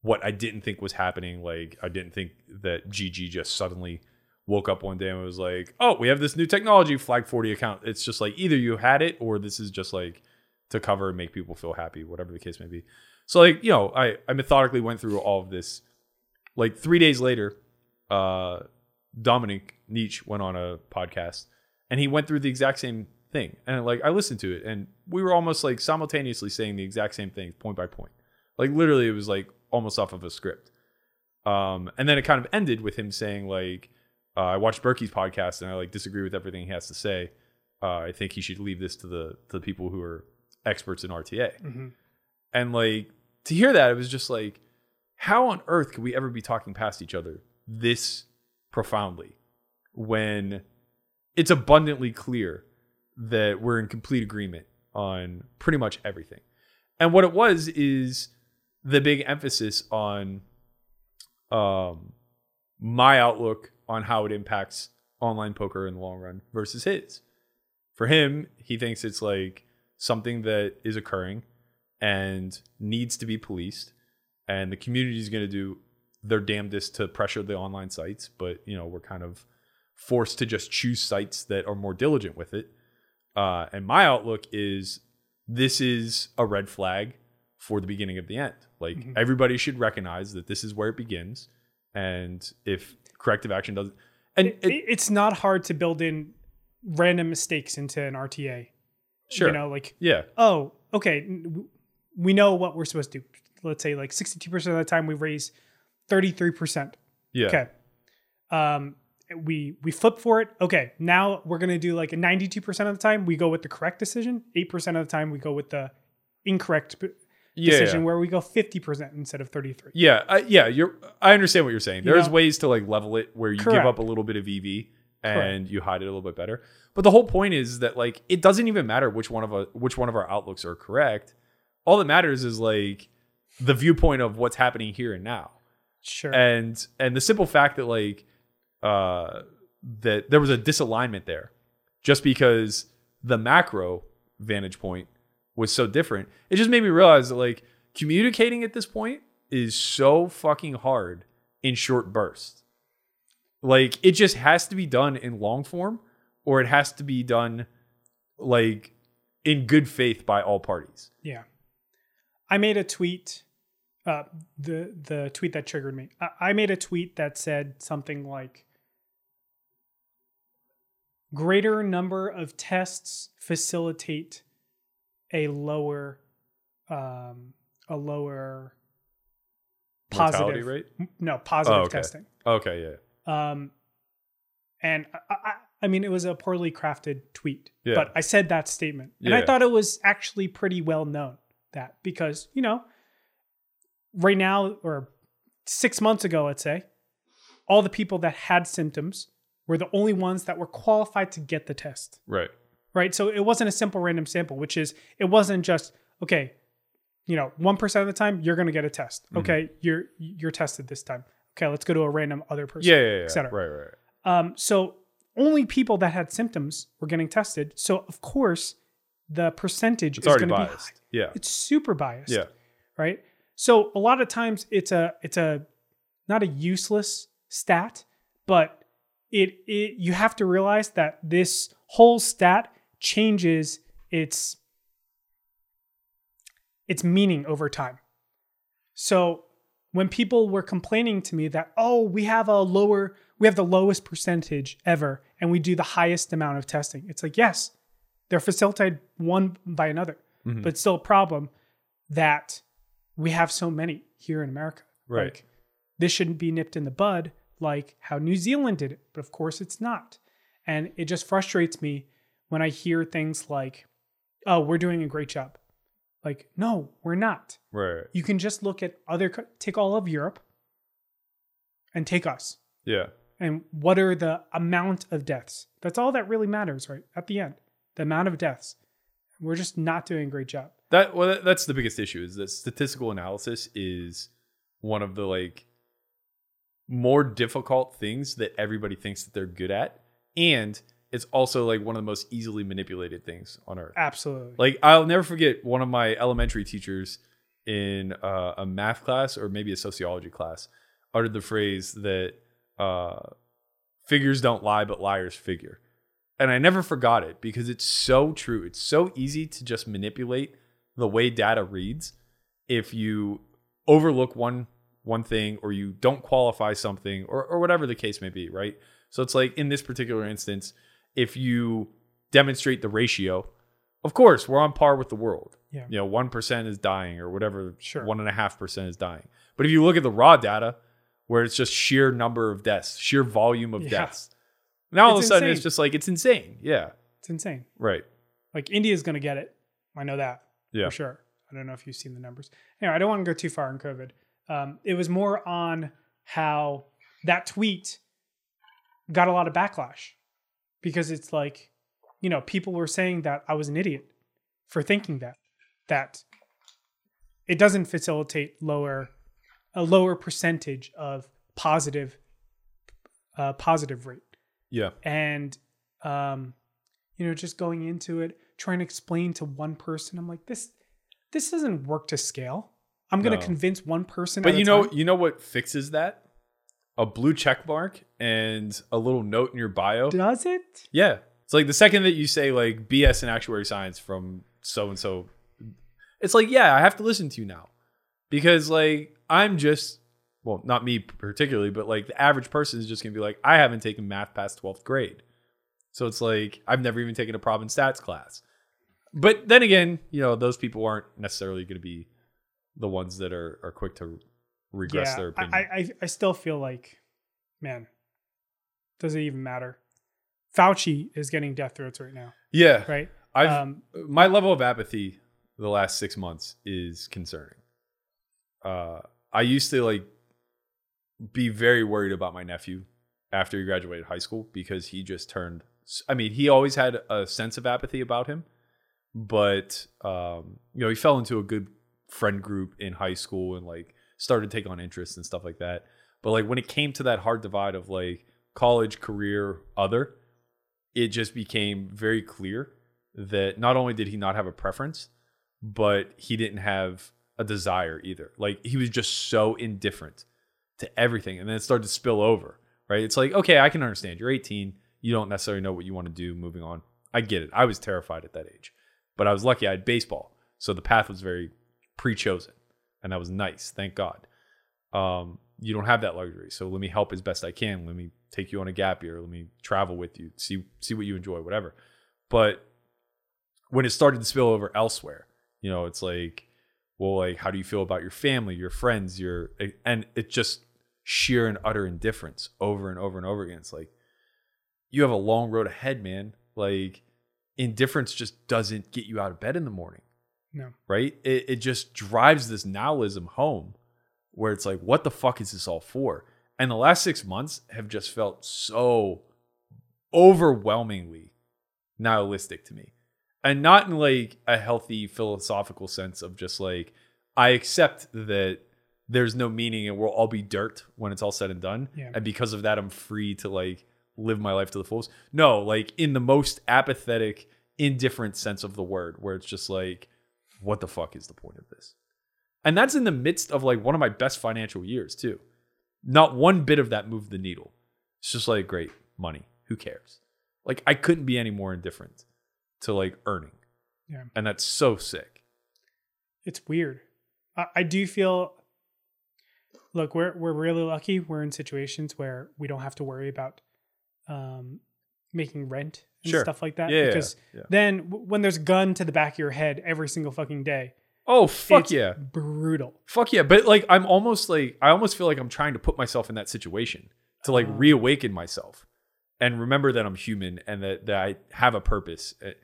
what I didn't think was happening. Like I didn't think that GG just suddenly woke up one day and was like, "Oh, we have this new technology, Flag 40 account." It's just like either you had it or this is just like to cover and make people feel happy, whatever the case may be. So like, you know, I I methodically went through all of this. Like 3 days later, uh Dominik Nitsche went on a podcast and he went through the exact same thing. And like I listened to it and we were almost like simultaneously saying the exact same thing point by point. Like literally it was like almost off of a script. Um and then it kind of ended with him saying like uh, I watched Berkey's podcast and I like disagree with everything he has to say. Uh, I think he should leave this to the to the people who are experts in RTA. Mhm. And like to hear that, it was just like, how on earth could we ever be talking past each other this profoundly when it's abundantly clear that we're in complete agreement on pretty much everything. And what it was is the big emphasis on um my outlook on how it impacts online poker in the long run versus his. For him, he thinks it's like something that is occurring and needs to be policed and the community is going to do their damnedest to pressure the online sites but you know we're kind of forced to just choose sites that are more diligent with it. Uh, and my outlook is this is a red flag for the beginning of the end. Like everybody should recognize that this is where it begins and if corrective action doesn't and It- it, it's not hard to build in random mistakes into an RTA. sure You know, like yeah oh, okay, we know what we're supposed to do. Let's say like 62% of the time we raise 33%. yeah Okay. Um we we flip for it. Okay, now we're going to do like a 92% of the time we go with the correct decision, 8% of the time we go with the incorrect Yeah, decision yeah. where we go 50% instead of 33. Yeah, I, yeah, you're. I understand what you're saying. You There's know? ways to like level it where you give up a little bit of EV and you hide it a little bit better. But the whole point is that like it doesn't even matter which one of a, which one of our outlooks are correct. All that matters is like the viewpoint of what's happening here and now. Sure. And and the simple fact that like uh that there was a disalignment there just because the macro vantage point was so different. It just made me realize that like communicating at this point is so fucking hard in short bursts. Like it just has to be done in long form or it has to be done like in good faith by all parties. Yeah. I made a tweet. Uh, the the tweet that triggered me. I, I made a tweet that said something like, "Greater number of tests facilitate a lower, um, a lower Mortality rate? No, positive Oh, okay. testing. Okay, yeah. Um, and I, I, I mean, it was a poorly crafted tweet, Yeah. but I said that statement, and I thought it was actually pretty well known that because you know, right now or six months ago, let's say, all the people that had symptoms were the only ones that were qualified to get the test, Right. Right? So it wasn't a simple random sample, which is it wasn't just okay. You know, one percent of the time you're going to get a test. Mm-hmm. Okay, you're you're tested this time. Okay, let's go to a random other person. Yeah, yeah, yeah. et cetera. Right, right. Um, so only people that had symptoms were getting tested. So of course, the percentage It's is going to be high. biased. Yeah. It's super biased. Yeah. Right. So a lot of times it's a it's a not a useless stat, but it it you have to realize that this whole stat changes its its meaning over time. So when people were complaining to me that oh we have a lower we have the lowest percentage ever and we do the highest amount of testing it's like yes they're facilitated one by another Mhm. but still a problem that we have so many here in america Right. like this shouldn't be nipped in the bud like how new zealand did it but of course it's not and it just frustrates me when i hear things like oh we're doing a great job like no we're not Right. you can just look at other take all of Europe and take us. Yeah. And what are the amount of deaths? That's all that really matters, right? At the end, the amount of deaths. We're just not doing a great job. That well, that's the biggest issue is that statistical analysis is one of the like more difficult things that everybody thinks that they're good at, and it's also like one of the most easily manipulated things on earth. Absolutely. Like I'll never forget one of my elementary teachers in uh, a math class or maybe a sociology class uttered the phrase that uh, figures don't lie, but liars figure. And I never forgot it because it's so true. It's so easy to just manipulate the way data reads if you overlook one one thing or you don't qualify something or, or whatever the case may be, right? So it's like in this particular instance, if you demonstrate the ratio, of course we're on par with the world. Yeah. You know, one percent is dying or whatever Sure. one and a half percent is dying. But if you look at the raw data, where it's just sheer number of deaths, sheer volume of Yeah. deaths. Now all of a sudden it's just like it's insane. Yeah. it's insane. Right. Like India's going to get it. I know that Yeah. for sure. I don't know if you've seen the numbers. Anyway, I don't want to go too far on COVID. Um, it was more on how that tweet got a lot of backlash because it's like, you know, people were saying that I was an idiot for thinking that that it doesn't facilitate lower a lower percentage of positive uh, positive rate Yeah. and um you know just going into it trying to explain to one person i'm like this this doesn't work to scale i'm going to No. convince one person But you know, time. you know what fixes that? A blue check mark and a little note in your bio. does it Yeah. It's like the second that you say like BS in actuary science from so and so, it's like, yeah, I have to listen to you now. Because like I'm just well, not me particularly, but like the average person is just gonna be like, I haven't taken math past 12th grade. So it's like I've never even taken a prob in stats class. But then again, you know, those people aren't necessarily gonna be the ones that are are quick to regress yeah their opinion. I, I i still feel like man does it even matter fauci is getting death throats right now yeah. right I've um my level of apathy the last six months is concerning. Uh, I used to like be very worried about my nephew after he graduated high school because he just turned. I mean, he always had a sense of apathy about him, but um, you know, he fell into a good friend group in high school and like started to take on interests and stuff like that. But like when it came to that hard divide of like college, career, other, it just became very clear that not only did he not have a preference, but he didn't have a desire either. Like he was just so indifferent to everything. And then it started to spill over, right? It's like, okay, I can understand. You're 18. You don't necessarily know what you want to do moving on. I get it. I was terrified at that age, but I was lucky I had baseball. So the path was very pre chosen. And that was nice. Thank God. Um, you don't have that luxury. So let me help as best I can. Let me take you on a gap year. Let me travel with you, see see what you enjoy, whatever. But when it started to spill over elsewhere, you know, it's like, well, like, how do you feel about your family, your friends, your and it's just sheer and utter indifference over and over and over again. It's like you have a long road ahead, man. Like indifference just doesn't get you out of bed in the morning. No. Right? It it just drives this nihilism home where it's like, what the fuck is this all for? And the last six months have just felt so overwhelmingly nihilistic to me. And not in like a healthy philosophical sense of just like, I accept that there's no meaning and we'll all be dirt when it's all said and done. Yeah. And because of that, I'm free to like live my life to the fullest. No, like in the most apathetic, indifferent sense of the word, where it's just like, what the fuck is the point of this? And that's in the midst of like one of my best financial years, too. Not one bit of that moved the needle. It's just like, great, money. Who cares? Like, I couldn't be any more indifferent to like earning. Yeah. And that's so sick. It's weird. I, I do feel look, we're we're really lucky. We're in situations where we don't have to worry about um making rent and Sure. stuff like that. Yeah, yeah, because yeah. then w- when there's a gun to the back of your head every single fucking day, Oh, fuck it's yeah. brutal. Fuck yeah. But like, I'm almost like, I almost feel like I'm trying to put myself in that situation to like Oh. reawaken myself and remember that I'm human and that, that I have a purpose. It,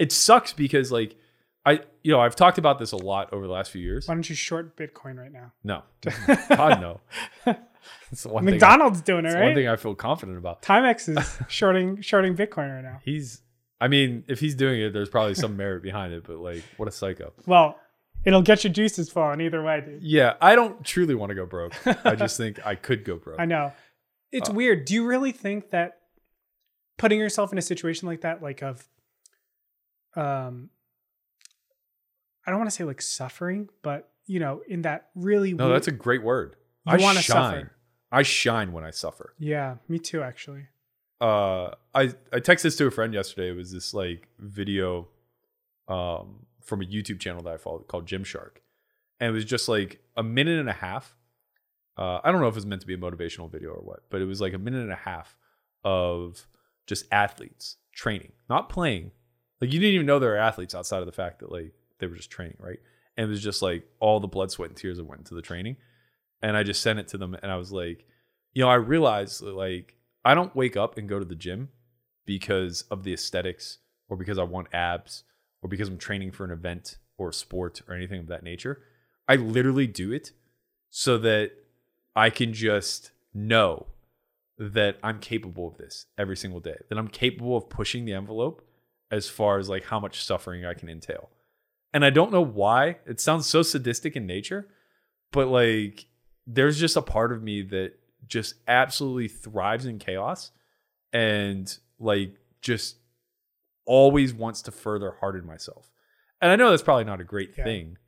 it sucks because like, I, you know, I've talked about this a lot over the last few years. Why don't you short Bitcoin right now? No, [laughs] God, no. [laughs] [laughs] It's the one thing I- McDonald's doing it, it's right? one thing I feel confident about. Timex is [laughs] shorting shorting Bitcoin right now. He's, I mean, if he's doing it, there's probably some merit behind it, but like, what a psycho. Well, it'll get your juices flowing either way, dude. Yeah, I don't truly want to go broke. I just [laughs] think I could go broke. I know. It's Uh, weird. Do you really think that putting yourself in a situation like that, like of, um, I don't want to say like suffering, but you know, in that really No, weird- that's a great word. You I wanna shine. suffer. I shine when I suffer. yeah, me too, actually. Uh, I I texted this to a friend yesterday. It was this like video, um, from a YouTube channel that I follow called Gymshark, and it was just like a minute and a half. Uh, I don't know if it was meant to be a motivational video or what, but it was like a minute and a half of just athletes training, not playing. Like you didn't even know they were athletes outside of the fact that like they were just training, right? And it was just like all the blood, sweat, and tears that went into the training. And I just sent it to them, and I was like, you know, I realized like I don't wake up and go to the gym because of the aesthetics or because I want abs or because I'm training for an event or a sport or anything of that nature. I literally do it so that I can just know that I'm capable of this every single day, that I'm capable of pushing the envelope as far as like how much suffering I can entail. And I don't know why. It sounds so sadistic in nature, but like there's just a part of me that just absolutely thrives in chaos and like just always wants to further harden myself. And I know that's probably not a great Yeah. thing,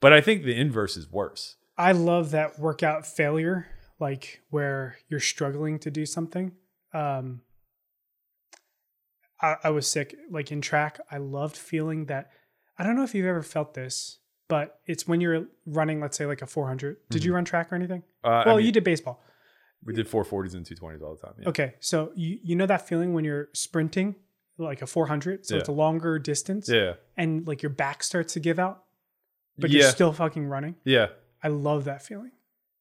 but I think the inverse is worse. I love that workout failure, like where you're struggling to do something. Um, I, I was sick, like in track. I loved feeling that. I don't know if you've ever felt this, but it's when you're running, let's say like a 400. Did you run track or anything? Uh, I well, mean, you did baseball. we did 440s and 220s all the time. Yeah. Okay, so you you know that feeling when you're sprinting, like a 400, so Yeah. it's a longer distance, Yeah. and like your back starts to give out, but yeah. you're still fucking running. yeah. I love that feeling,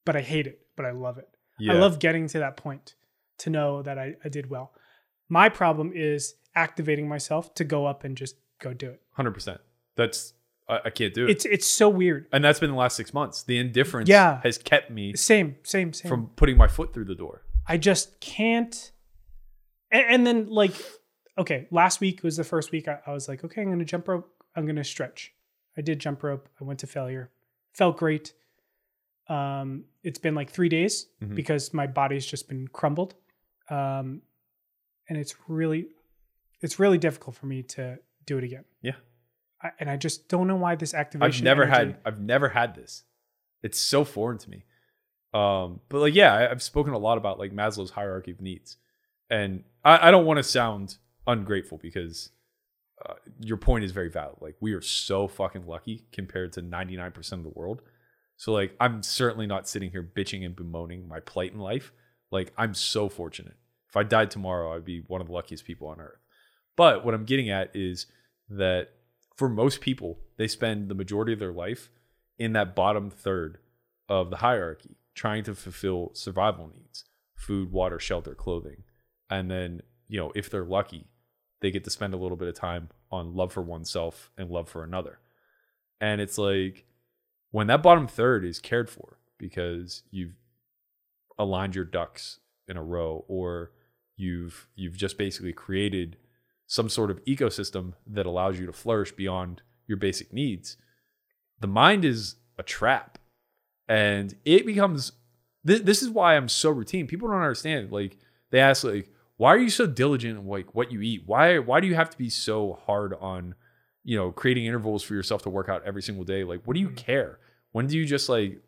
but I hate it, but I love it. Yeah. I love getting to that point to know that I, I did well. My problem is activating myself to go up and just go do it. Hundred percent. That's I, I can't do it. It's it's so weird. and that's been the last six months. The indifference Yeah. has kept me Same, same, same. from putting my foot through the door. I just can't. And, and then like, okay, last week was the first week I, I was like, okay, I'm gonna jump rope. I'm gonna stretch. I did jump rope. I went to failure. Felt great. Um, it's been like three days Mhm. because my body's just been crumbled. Um, and it's really, it's really difficult for me to do it again. And I just don't know why this activation. I've never energy- had I've never had this. It's so foreign to me. Um, but like yeah, I, I've spoken a lot about like Maslow's hierarchy of needs, and I, I don't want to sound ungrateful because uh, your point is very valid. Like we are so fucking lucky compared to ninety nine percent of the world. So like I'm certainly not sitting here bitching and bemoaning my plight in life. Like I'm so fortunate. If I died tomorrow, I'd be one of the luckiest people on earth. But what I'm getting at is that for most people, they spend the majority of their life in that bottom third of the hierarchy, trying to fulfill survival needs food, water, shelter, clothing. And then, you know, if they're lucky, they get to spend a little bit of time on love for oneself and love for another. And it's like when that bottom third is cared for because you've aligned your ducks in a row or you've you've just basically created some sort of ecosystem that allows you to flourish beyond your basic needs the mind is a trap. And it becomes th- this is why i'm so routine. People don't understand. Like they ask like why are you so diligent in like what you eat? Why why do you have to be so hard on you know creating intervals for yourself to work out every single day? Like what do you Mhm. care? When do you just like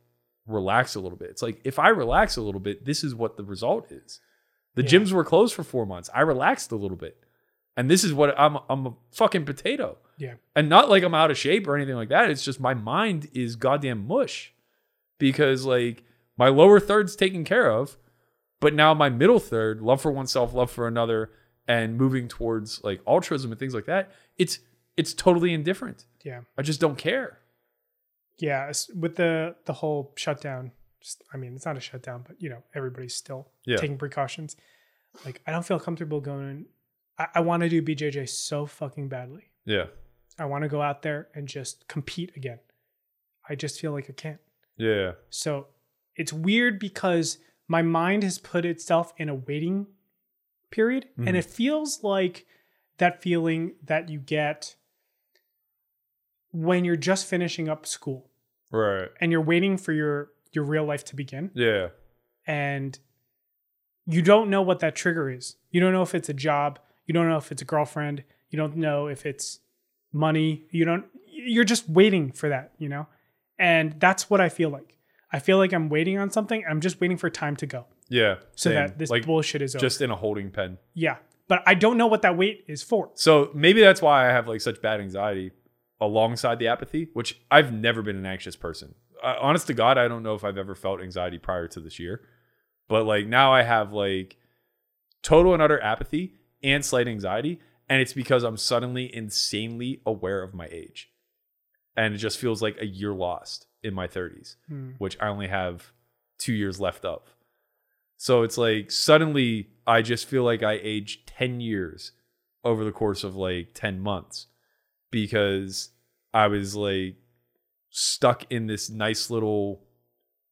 relax a little bit? It's like if i relax a little bit this is what the result is. The Yeah. gyms were closed for four months. I relaxed a little bit and this is what i'm i'm a fucking potato Yeah. and not like i'm out of shape or anything like that it's just my mind is goddamn mush because like my lower third's taken care of but now my middle third love for oneself love for another and moving towards like altruism and things like that it's it's totally indifferent Yeah. i just don't care yeah with the the whole shutdown just, i mean it's not a shutdown but you know everybody's still Yeah. taking precautions like i don't feel comfortable going i, I want to do bjj so fucking badly. Yeah. I want to go out there and just compete again. I just feel like i can't. Yeah so it's weird because my mind has put itself in a waiting period Mhm. and it feels like that feeling that you get when you're just finishing up school. Right. And you're waiting for your your real life to begin. Yeah. And you don't know what that trigger is. You don't know if it's a job you don't know if it's a girlfriend you don't know if it's money you don't you're just waiting for that you know? And that's what i feel like. I feel like i'm waiting on something i'm just waiting for time to go. Yeah so same. that this like bullshit is over. just in a holding pen. Yeah but i don't know what that wait is for. So maybe that's why I have like such bad anxiety alongside the apathy, which I've never been an anxious person. Uh, honest to God, I don't know if I've ever felt anxiety prior to this year, but like now I have like total and utter apathy and slight anxiety, and it's because I'm suddenly insanely aware of my age, and it just feels like a year lost in my 30s Hmm. which I only have two years left of. So it's like suddenly I just feel like I aged 10 years over the course of like 10 months because I was like stuck in this nice little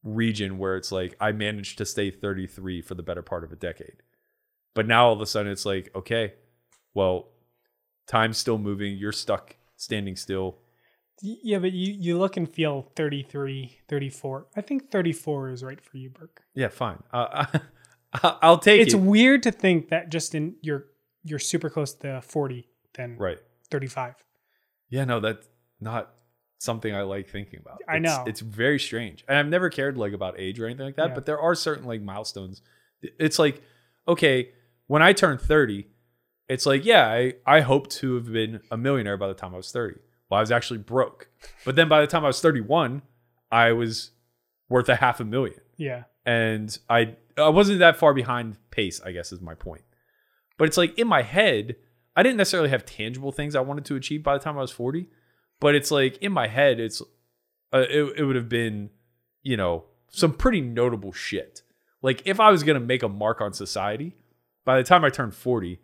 region where it's like I managed to stay 33 for the better part of a decade. But now all of a sudden it's like, okay, well, time's still moving. You're stuck standing still. yeah but you you look and feel 33 34 i think 34 is right for you burke Yeah, fine. Uh, [laughs] I'll take it's it. It's weird to think that just in you're you're super close to 40 than Right. 35 Yeah, no, that's not something I like thinking about. I It's- know. It's very strange. And I've never cared like about age or anything like that, Yeah. but there are certain like milestones. It's like, okay, when I turned 30, it's like, yeah, I, I hope to have been a millionaire by the time I was 30. Well, I was actually broke. But then by the time I was 31, I was worth a half a million yeah and I I wasn't that far behind pace, I guess is my point. But it's like in my head, I didn't necessarily have tangible things I wanted to achieve by the time I was 40, but it's like in my head it's uh, it, it would have been, you know, some pretty notable shit. Like if I was going to make a mark on society, by the time I turned 40,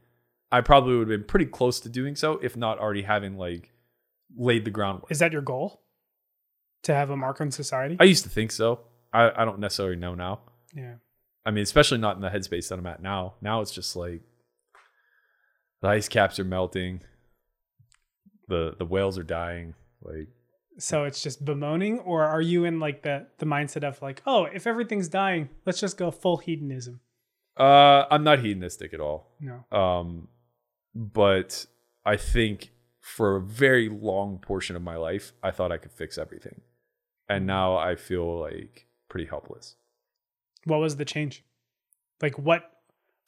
I probably would have been pretty close to doing so if not already having like laid the groundwork. Is that your goal? To have a mark on society? I used to think so. I, I don't necessarily know now. yeah. I mean, especially not in the headspace that I'm at now. Now it's just like the ice caps are melting, the the whales are dying. Like, So it's just bemoaning, or are you in like the the mindset of like, oh, if everything's dying, let's just go full hedonism? Uh, I'm not hedonistic at all. No. Um, but I think for a very long portion of my life, I thought I could fix everything, and now I feel like pretty helpless. What was the change? Like, what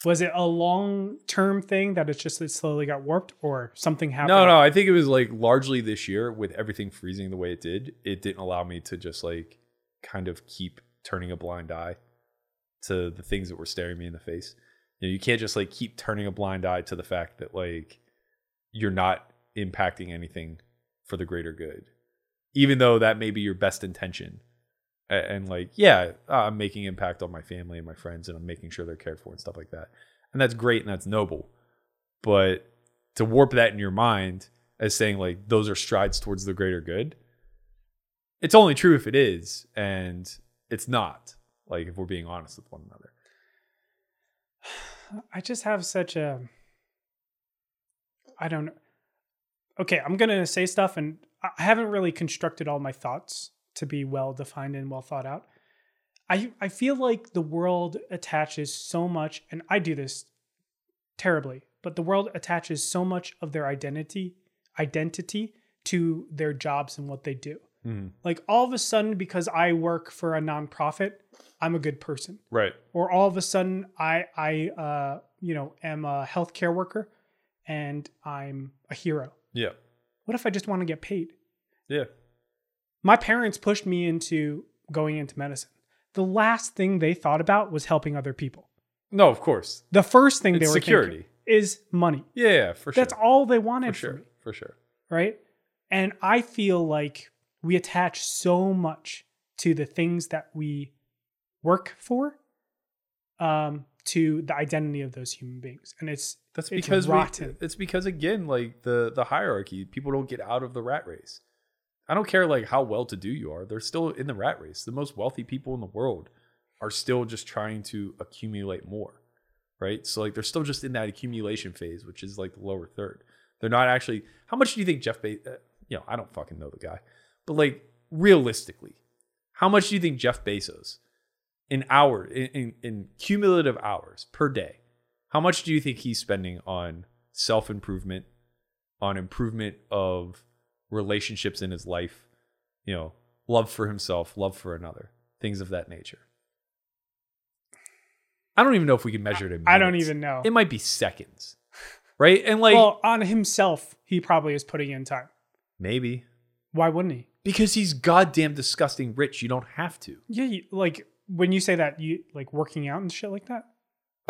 was it? A long term thing that it's just it slowly got warped, or something happened? No, no, I think it was like largely this year with everything freezing the way it did. It didn't allow me to just like kind of keep turning a blind eye to the things that were staring me in the face. You know, you can't just like keep turning a blind eye to the fact that like you're not impacting anything for the greater good, even though that may be your best intention. A- And, like, yeah, I'm making impact on my family and my friends, and I'm making sure they're cared for and stuff like that, and that's great and that's noble. But to warp that in your mind as saying like those are strides towards the greater good, it's only true if it is, and it's not. Like if we're being honest with one another. [sighs] I just have such a I don't. Okay, I'm to say stuff and I haven't really constructed all my thoughts to be well defined and well thought out. I I feel like the world attaches so much and I do this terribly, but the world attaches so much of their identity identity to their jobs and what they do. Like all of a sudden because I work for a nonprofit, I'm a good person Right. or all of a sudden I I uh you know am a healthcare worker and I'm a hero. Yeah. What if I just want to get paid? Yeah. My parents pushed me into going into medicine. The last thing they thought about was helping other people. No, of course. The first thing they It's were security. is money. Yeah, yeah, for sure. That's all they wanted for for sure. me, For sure. right? And I feel like we attach so much to the things that we work for um to the identity of those human beings. And it's That's It's because we, it's because again, like the the hierarchy, people don't get out of the rat race. I don't care like how well to do you are; they're still in the rat race. The most wealthy people in the world are still just trying to accumulate more, right? So like they're still just in that accumulation phase, which is like the lower third. They're not actually. How much do you think Jeff Bezos? Uh, you know, I don't fucking know the guy, but like realistically, how much do you think Jeff Bezos in hour in, in, in cumulative hours per day? How much do you think he's spending on self improvement, on improvement of relationships in his life, you know, love for himself, love for another, things of that nature? I don't even know if we can measure it in I don't even know. It might be seconds, right? And like well, on himself, he probably is putting in time. maybe Why wouldn't he? because he's goddamn disgusting rich. You don't have to. Yeah, you, like when you say that, you like working out and shit like that.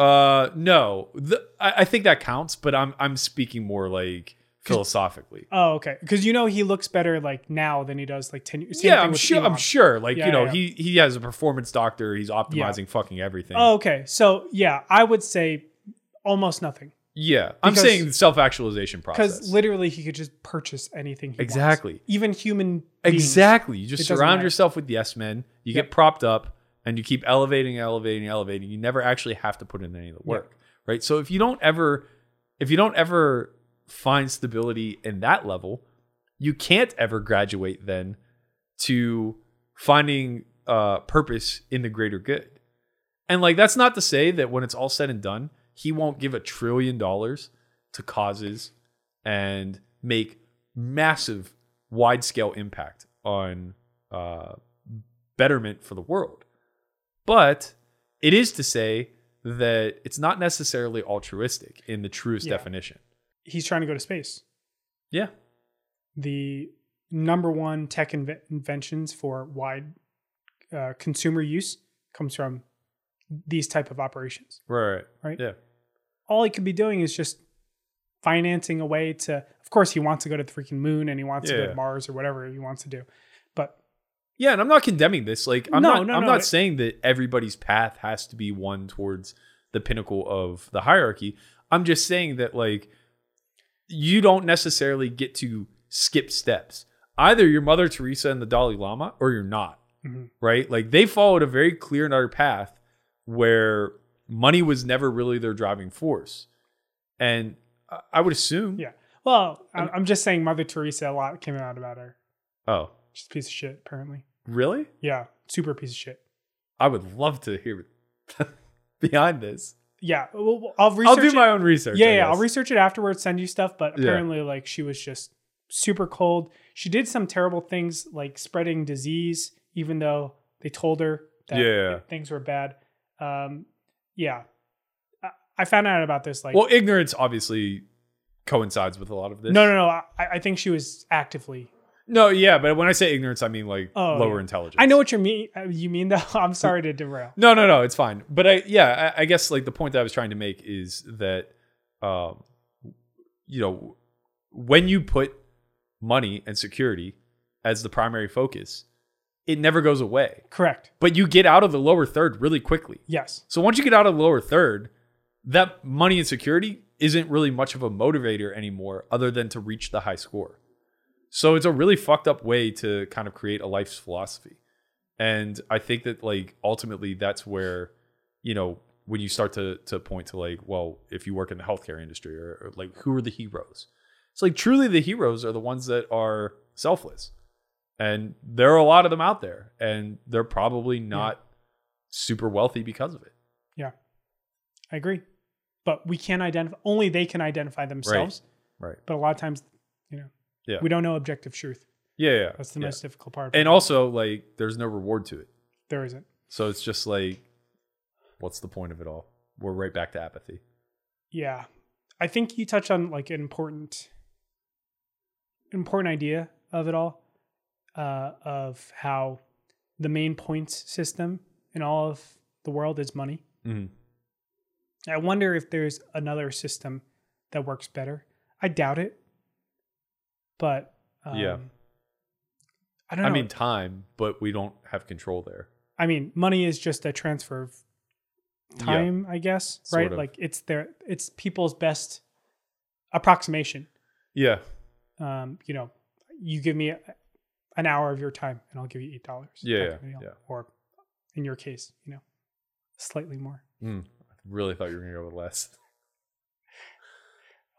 Uh, no, the, I, I think that counts, but I'm I'm speaking more like philosophically. Oh, okay. Because you know he looks better like now than he does like ten years. yeah, I'm sure. I'm sure. Like Yeah, you know, yeah. he he has a performance doctor. He's optimizing fucking everything. Oh, okay. So yeah, I would say almost nothing yeah, I'm because- saying the self actualization process. because literally he could just purchase anything. He wants. Exactly. Even human. beings. exactly. You It just doesn't surround matter. yourself with yes men. You Yep. get propped up, and you keep elevating, elevating, elevating. You never actually have to put in any of the work, right? So if you don't ever, if you don't ever find stability in that level, you can't ever graduate then to finding uh, purpose in the greater good. And like that's not to say that when it's all said and done, he won't give a trillion dollars to causes and make massive wide scale impact on uh, betterment for the world. But it is to say that it's not necessarily altruistic in the truest Yeah. definition. He's trying to go to space. Yeah. The number one tech inve- inventions for wide uh, consumer use comes from these type of operations. Right. Right. Yeah. All he could be doing is just financing a way to of course he wants to go to the freaking moon and he wants to go to mars or whatever he wants to do but Yeah, and I'm not condemning this. Like I'm No, not no, I'm no, not saying that everybody's path has to be one towards the pinnacle of the hierarchy. I'm just saying that like you don't necessarily get to skip steps. Either you're Mother Teresa and the Dalai Lama or you're not, Mhm. right? Like they followed a very clear and utter path where money was never really their driving force. And I- would assume, Yeah. Well, I'm just saying Mother Teresa, a lot came out about her. oh, She's a piece of shit, apparently. really? Yeah. Super piece of shit. I would love to hear [laughs] behind this. Yeah. Well, I'll research I'll do it. my own research. Yeah, yeah. I'll research it afterwards, send you stuff. But Yeah. apparently, like, she was just super cold. She did some terrible things, like spreading disease, even though they told her that Yeah. things were bad. Um, yeah. I, found out about this, like, well, ignorance obviously coincides with a lot of this. no, no, no. I, I think she was actively. No, yeah, but when I say ignorance, I mean like Oh, lower yeah. intelligence. I know what you mean. uh, You mean though. [laughs] I'm sorry to derail. No, no, no, it's fine. But I, yeah, I, I guess like the point that I was trying to make is that, um, you know, when you put money and security as the primary focus, it never goes away. Correct. But you get out of the lower third really quickly. Yes. So once you get out of the lower third, that money and security isn't really much of a motivator anymore, other than to reach the high score. So it's a really fucked up way to kind of create a life's philosophy. And I think that like ultimately that's where, you know, when you start to to point to like, well, if you work in the healthcare industry or, or like who are the heroes? It's like truly the heroes are the ones that are selfless. And there are a lot of them out there and they're probably not super wealthy because of it. Yeah, I agree. But we can't identify. Only they can identify themselves. Right. But a lot of times, you know, Yeah. we don't know objective truth. Yeah, yeah. That's the yeah. most difficult part. And also, like, there's no reward to it. there isn't. So it's just like, what's the point of it all? We're right back to apathy. Yeah. I think you touched on like an important important idea of it all. Uh, of how the main points system in all of the world is money. Mm-hmm. I wonder if there's another system that works better. I doubt it. But um, Yeah. I don't I know. mean, time, but we don't have control there. I mean, money is just a transfer of Yeah. time, I guess, Sort right? of. Like it's their it's people's best approximation. Yeah. Um, you know, you give me a, an hour of your time and I'll give you eight dollars. Yeah, yeah. Or in your case, you know, slightly more. Mm. I really thought you were going to go with less.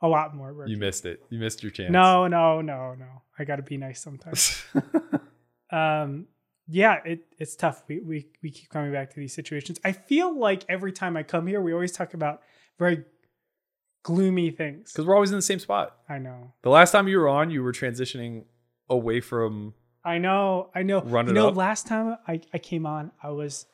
A lot more. Ricky. You missed it. You missed your chance. No, no, no, no. I gotta be nice sometimes. [laughs] um yeah it, it's tough we, we we keep coming back to these situations i feel like every time i come here we always talk about very gloomy things Because we're always in the same spot. i know The last time you were on, you were transitioning away from. I know i know Run you know up. last time I, I came on i was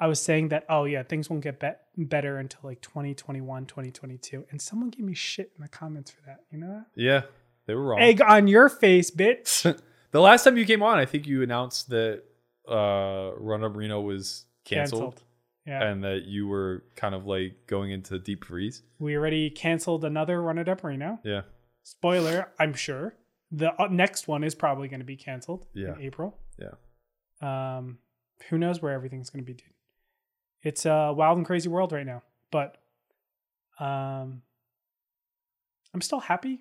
i was saying that oh yeah things won't get bet better until like 2021 2022 and someone gave me shit in the comments for that you know that Yeah, they were wrong. egg on your face bitch [laughs] the last time you came on, I think you announced that uh, Run Up Reno was canceled, yeah and that you were kind of like going into deep freeze. we already canceled another run it up Reno. Yeah. spoiler i'm sure the uh, next one is probably going to be canceled Yeah. in april Yeah. um who knows where everything's going to be dude it's a wild and crazy world right now but um i'm still happy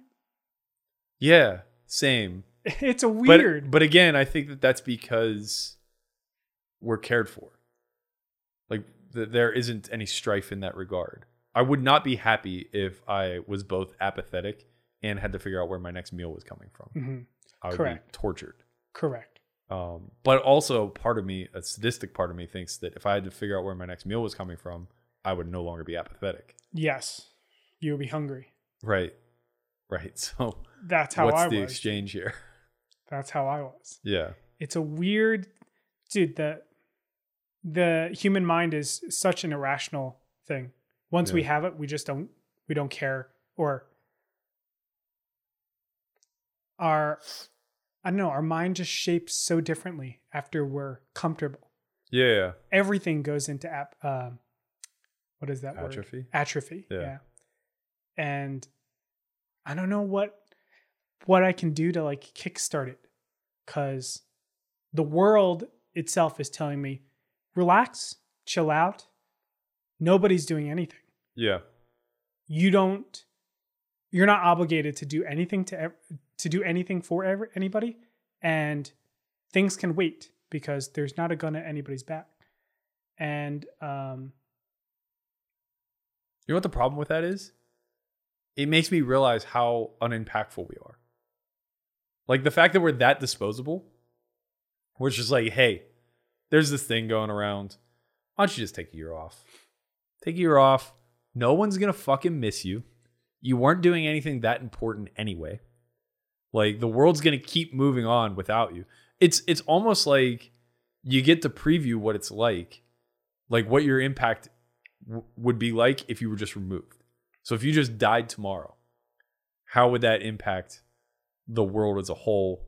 Yeah. Same. [laughs] it's a But- weird But, again, I think that that's because we're cared for. Like th- there isn't any strife in that regard. I would not be happy if I was both apathetic and had to figure out where my next meal was coming from. Mhm. I would Correct. be tortured. correct Um, but also, part of me, a sadistic part of me, thinks that if I had to figure out where my next meal was coming from, I would no longer be apathetic. yes you'll be hungry Right. Right. [laughs] So, that's how I was. what's i the was exchange here? [laughs] that's how i was Yeah. it's a weird dude the the human mind is such an irrational thing once we have it we just don't we don't care or our i don't know our mind just shapes so differently after we're comfortable Yeah. everything goes into ap- um what is that word Atrophy. atrophy Yeah. yeah. and i don't know what what i can do to like kickstart it because the world itself is telling me relax chill out nobody's doing anything Yeah. you don't you're not obligated to do anything to ev- to do anything for ever, anybody, and things can wait because there's not a gun at anybody's back. And um, You know what the problem with that is? It makes me realize how unimpactful we are. Like the fact that we're that disposable, we're just like, hey, there's this thing going around. Why don't you just take a year off? Take a year off. No one's gonna fucking miss you. You weren't doing anything that important anyway. Like the world's gonna keep moving on without you. It's it's almost like you get to preview what it's like, like what your impact w- would be like if you were just removed. So if you just died tomorrow, how would that impact the world as a whole,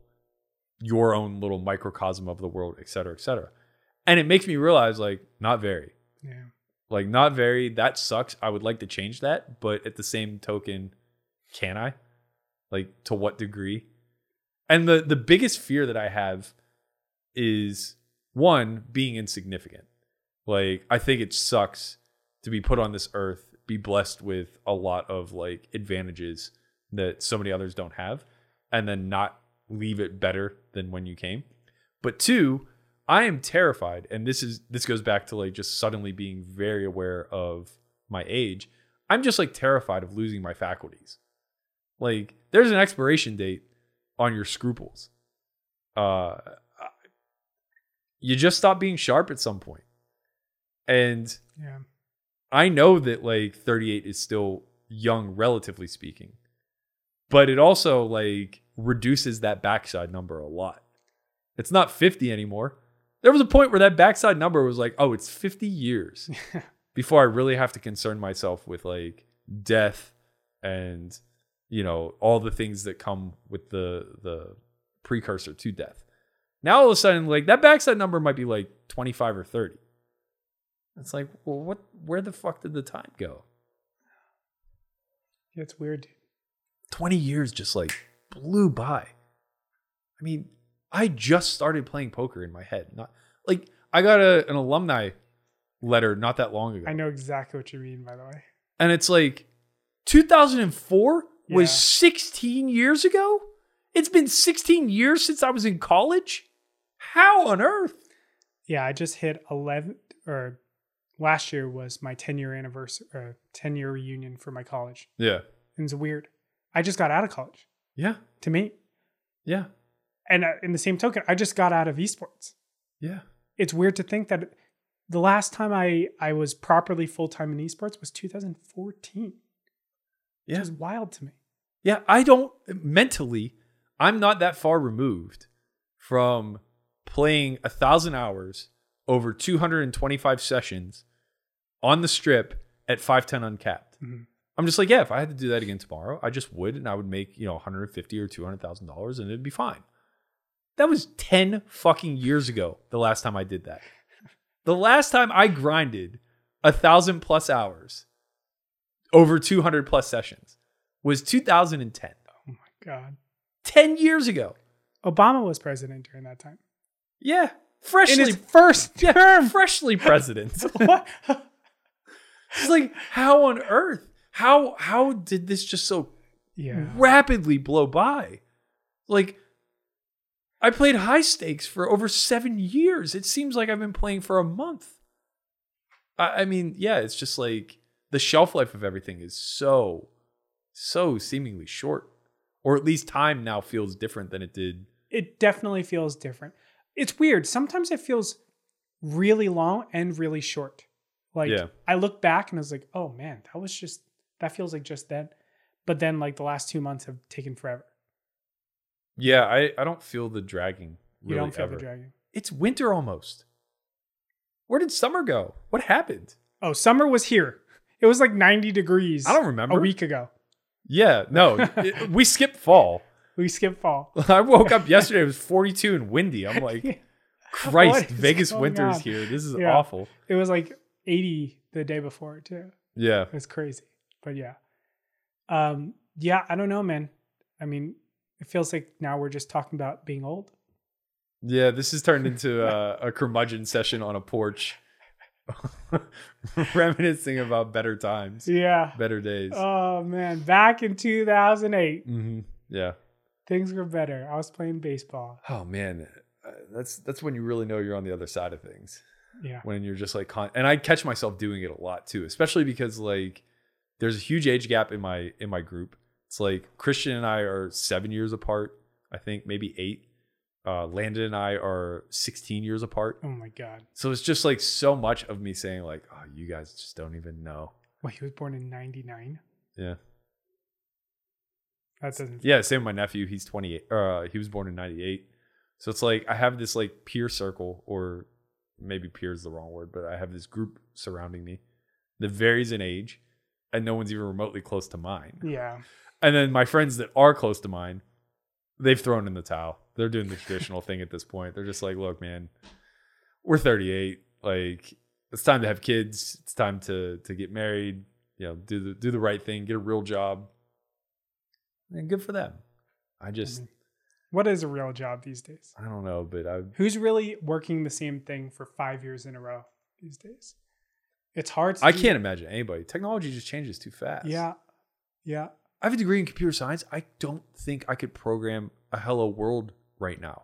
your own little microcosm of the world, et cetera, et cetera? And it makes me realize, like, not very. yeah, Like, not very. That sucks. I would like to change that. But at the same token, can I? Like, to what degree? And the, the biggest fear that I have is one, being insignificant. Like, I think it sucks to be put on this earth, be blessed with a lot of like advantages that so many others don't have, and then not leave it better than when you came. But two, I am terrified, and this is this goes back to like just suddenly being very aware of my age. I'm just like terrified of losing my faculties. Like there's an expiration date on your scruples. Uh you just stop being sharp at some point. And yeah, I know that like 38 is still young, relatively speaking, but it also like reduces that backside number a lot. It's not 50 anymore. There was a point where that backside number was like, oh, it's 50 years [laughs] before I really have to concern myself with like death and you know all the things that come with the the precursor to death. Now all of a sudden, like that backside number might be like 25 or 30. It's like, well, what? Where the fuck did the time go? yeah, it's weird. 20 years just like blew by. I mean, I just started playing poker in my head. Not like I got a, an alumni letter not that long ago. I know exactly what you mean, by the way. And it's like 2004 Yeah. was 16 years ago? It's been 16 years since I was in college? How on earth? Yeah, I just hit 11 or last year was my 10 year anniversary or 10 year reunion for my college. Yeah. And it's weird. I just got out of college Yeah. to me. Yeah. And uh, in the same token, I just got out of esports. Yeah. It's weird to think that the last time I, I was properly full time in esports was 2014. Yeah. Which is wild to me. Yeah, I don't mentally, I'm not that far removed from playing a thousand hours over 225 sessions on the strip at 510 uncapped. Mhm. I'm just like, yeah, if I had to do that again tomorrow, I just would, and I would make you know 150 or 200 thousand dollars, and it'd be fine. That was 10 fucking years ago. The last time I did that. The last time I grinded a thousand plus hours over 200 plus sessions was 2010. Oh my God. 10 years ago. Obama was president during that time. Yeah. In Freshly his first term. freshly [laughs] president. [laughs] what? [laughs] it's like how on earth? How how did this just so Yeah. rapidly blow by? Like I played high stakes for over 7 years. It seems like I've been playing for a month. I, I mean, yeah, it's just like the shelf life of everything is so so seemingly short. Or at least time now feels different than it did It definitely feels different. It's weird. Sometimes it feels really long and really short. Like Yeah. I look back and I was like, oh man, that was just that feels like just then. But then like the last two months have taken forever. Yeah, I, I don't feel the dragging. You don't feel ever. the dragging. It's winter almost. Where did summer go? What happened? Oh, summer was here. It was like 90 degrees. I don't remember. A week ago. Yeah, no, [laughs] it- we skipped fall. We skipped fall. [laughs] I woke up yesterday. It was 42 and windy. I'm [laughs] like, Christ, Vegas winter is here. This is Yeah. awful. It was like 80 the day before too. Yeah, It's crazy. But yeah. Um, yeah, I don't know, man. I mean, it feels like now we're just talking about being old. yeah. This has turned into [laughs] a, a curmudgeon session on a porch. [laughs] Reminiscing about better times, Yeah. better days. Oh man, back in 2008, hmm Yeah. things were better. I was playing baseball. Oh man, uh, that's that's when you really know you're on the other side of things. Yeah. When you're just like, con- and I catch myself doing it a lot too, especially because like there's a huge age gap in my in my group. It's like Christian and I are seven years apart. I think maybe eight. Uh, Landon and I are 16 years apart. Oh my god. So it's just like so much of me saying like, oh, you guys just don't even know. Well, he was born in 99. Yeah. That doesn't. Yeah, same with my nephew. He's 28. Uh, he was born in 98. So it's like I have this like peer circle, or maybe peer is the wrong word, but I have this group surrounding me that varies in age, and no one's even remotely close to mine. Yeah. And then my friends that are close to mine, they've thrown in the towel. They're doing the traditional thing at this point. They're just like, look, man, we're 38. Like, it's time to have kids. It's time to to get married. You know, do the do the right thing, get a real job. And good for them. I just Mhm. What is a real job these days? I don't know, but I Who's really working the same thing for five years in a row these days? It's hard. To I do- can't imagine anybody. Technology just changes too fast. Yeah. Yeah. I have a degree in computer science. I don't think I could program a hello world right now.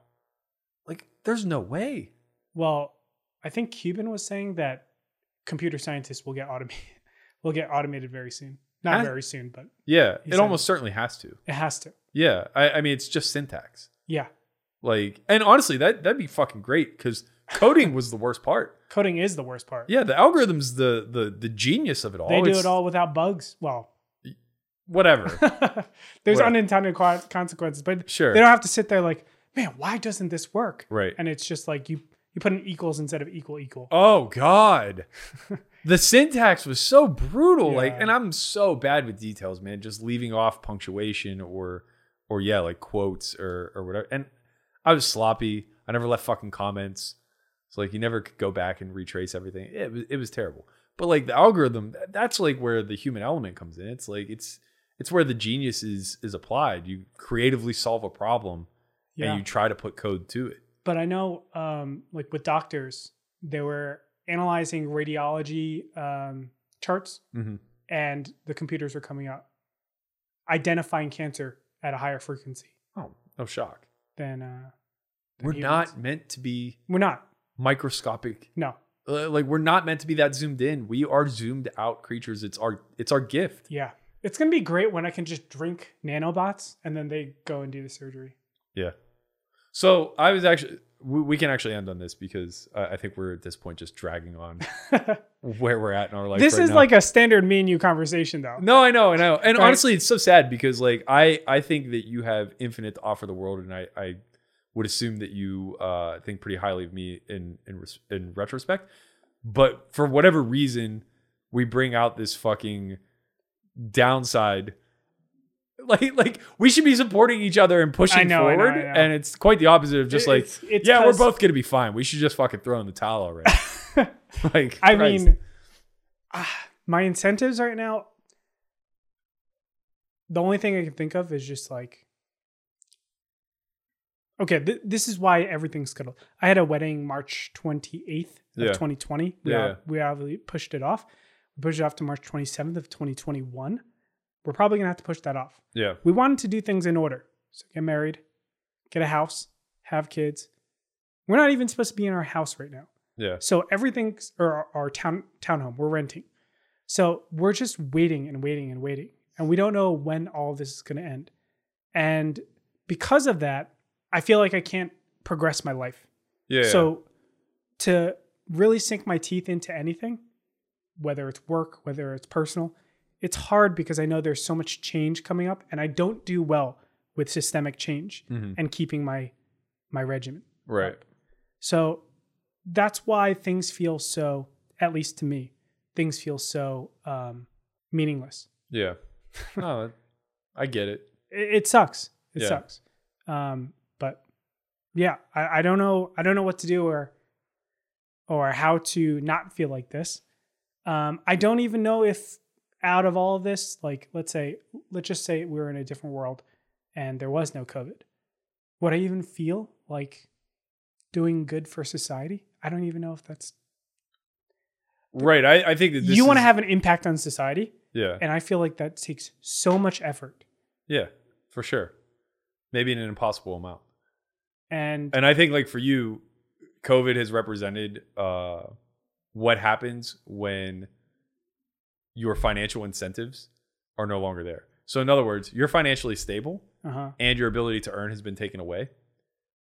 Like, there's no way. Well, I think Cuban was saying that computer scientists will get automated [laughs] will get automated very soon. Not I- very soon, but Yeah, it almost certainly has to. it has to. Yeah, I, I mean, it's just syntax. Yeah. Like, and honestly, that that'd be fucking great because coding was the worst part. [laughs] Coding is the worst part. Yeah, the algorithm's the the the genius of it all. They do It's- it all without bugs. Well, Whatever. [laughs] there's Whatever. unintended co- consequences, but Sure. they don't have to sit there like, man, why doesn't this work? right. And it's just like you you put an equals instead of equal equal. Oh God. [laughs] the syntax was so brutal. Like, and I'm so bad with details, man. Just leaving off punctuation or or yeah, like quotes or or whatever. And I was sloppy. I never left fucking comments. It's like you never could go back and retrace everything. It was it was terrible. But like the algorithm, that's like where the human element comes in. It's like it's it's where the genius is is applied. You creatively solve a problem Yeah. and you try to put code to it. but I know, um, like with doctors, they were analyzing radiology um, charts, Mm-hmm. and the computers were coming up identifying cancer at a higher frequency Oh, no shock. Then Uh, We're humans. not meant to be We're not. microscopic. No. Uh, Like we're not meant to be that zoomed in. We are zoomed out creatures. It's our it's our gift. Yeah. It's gonna be great when I can just drink nanobots and then they go and do the surgery. Yeah. So I was actually we, we can actually end on this because I, I think we're at this point just dragging on [laughs] where we're at in our life. this right is now. like a standard me and you conversation, though. No, I know, I know. And Right. honestly, it's so sad because like I I think that you have infinite to offer the world, and I I would assume that you uh think pretty highly of me in in res- in retrospect. But for whatever reason, we bring out this fucking downside. Like like we should be supporting each other and pushing I know, I know, forward, I know. and it's quite the opposite of just like It's- it's yeah, we're both gonna be fine. We should just fucking throw in the towel already. [laughs] like I Christ. mean, ah, my incentives right now. The only thing I can think of is just like, okay, th- this is why everything's scuttled. I had a wedding March twenty eighth of Yeah. twenty twenty. We Yeah. we obviously pushed it off. We pushed it off to March twenty seventh of twenty twenty one. We're probably gonna have to push that off. yeah, We wanted to do things in order. So get married, get a house, have kids. We're not even supposed to be in our house right now. yeah, So everything's or our, our town townhome, we're renting. So we're just waiting and waiting and waiting. And we don't know when all this is going to end. And because of that, I feel like I can't progress my life. yeah. So to really sink my teeth into anything, whether it's work, whether it's personal, it's hard because I know there's so much change coming up and I don't do well with systemic change Mhm. and keeping my my regimen. right. So that's why things feel so, at least to me, things feel so um, meaningless. Yeah. [laughs] No, I get it. It, it sucks. It Yeah. sucks. Um, but yeah, I, I don't know. I don't know what to do or or how to not feel like this. Um, I don't even know if out of all of this, like let's say, let's just say we were in a different world and there was no COVID, would I even feel like doing good for society? I don't even know if that's. right. I, I think that this you want to is- have an impact on society, yeah, and I feel like that takes so much effort. yeah, for sure. Maybe in an impossible amount. And And I think like for you, COVID has represented uh, what happens when your financial incentives are no longer there. So in other words, you're financially stable uh-huh. and your ability to earn has been taken away.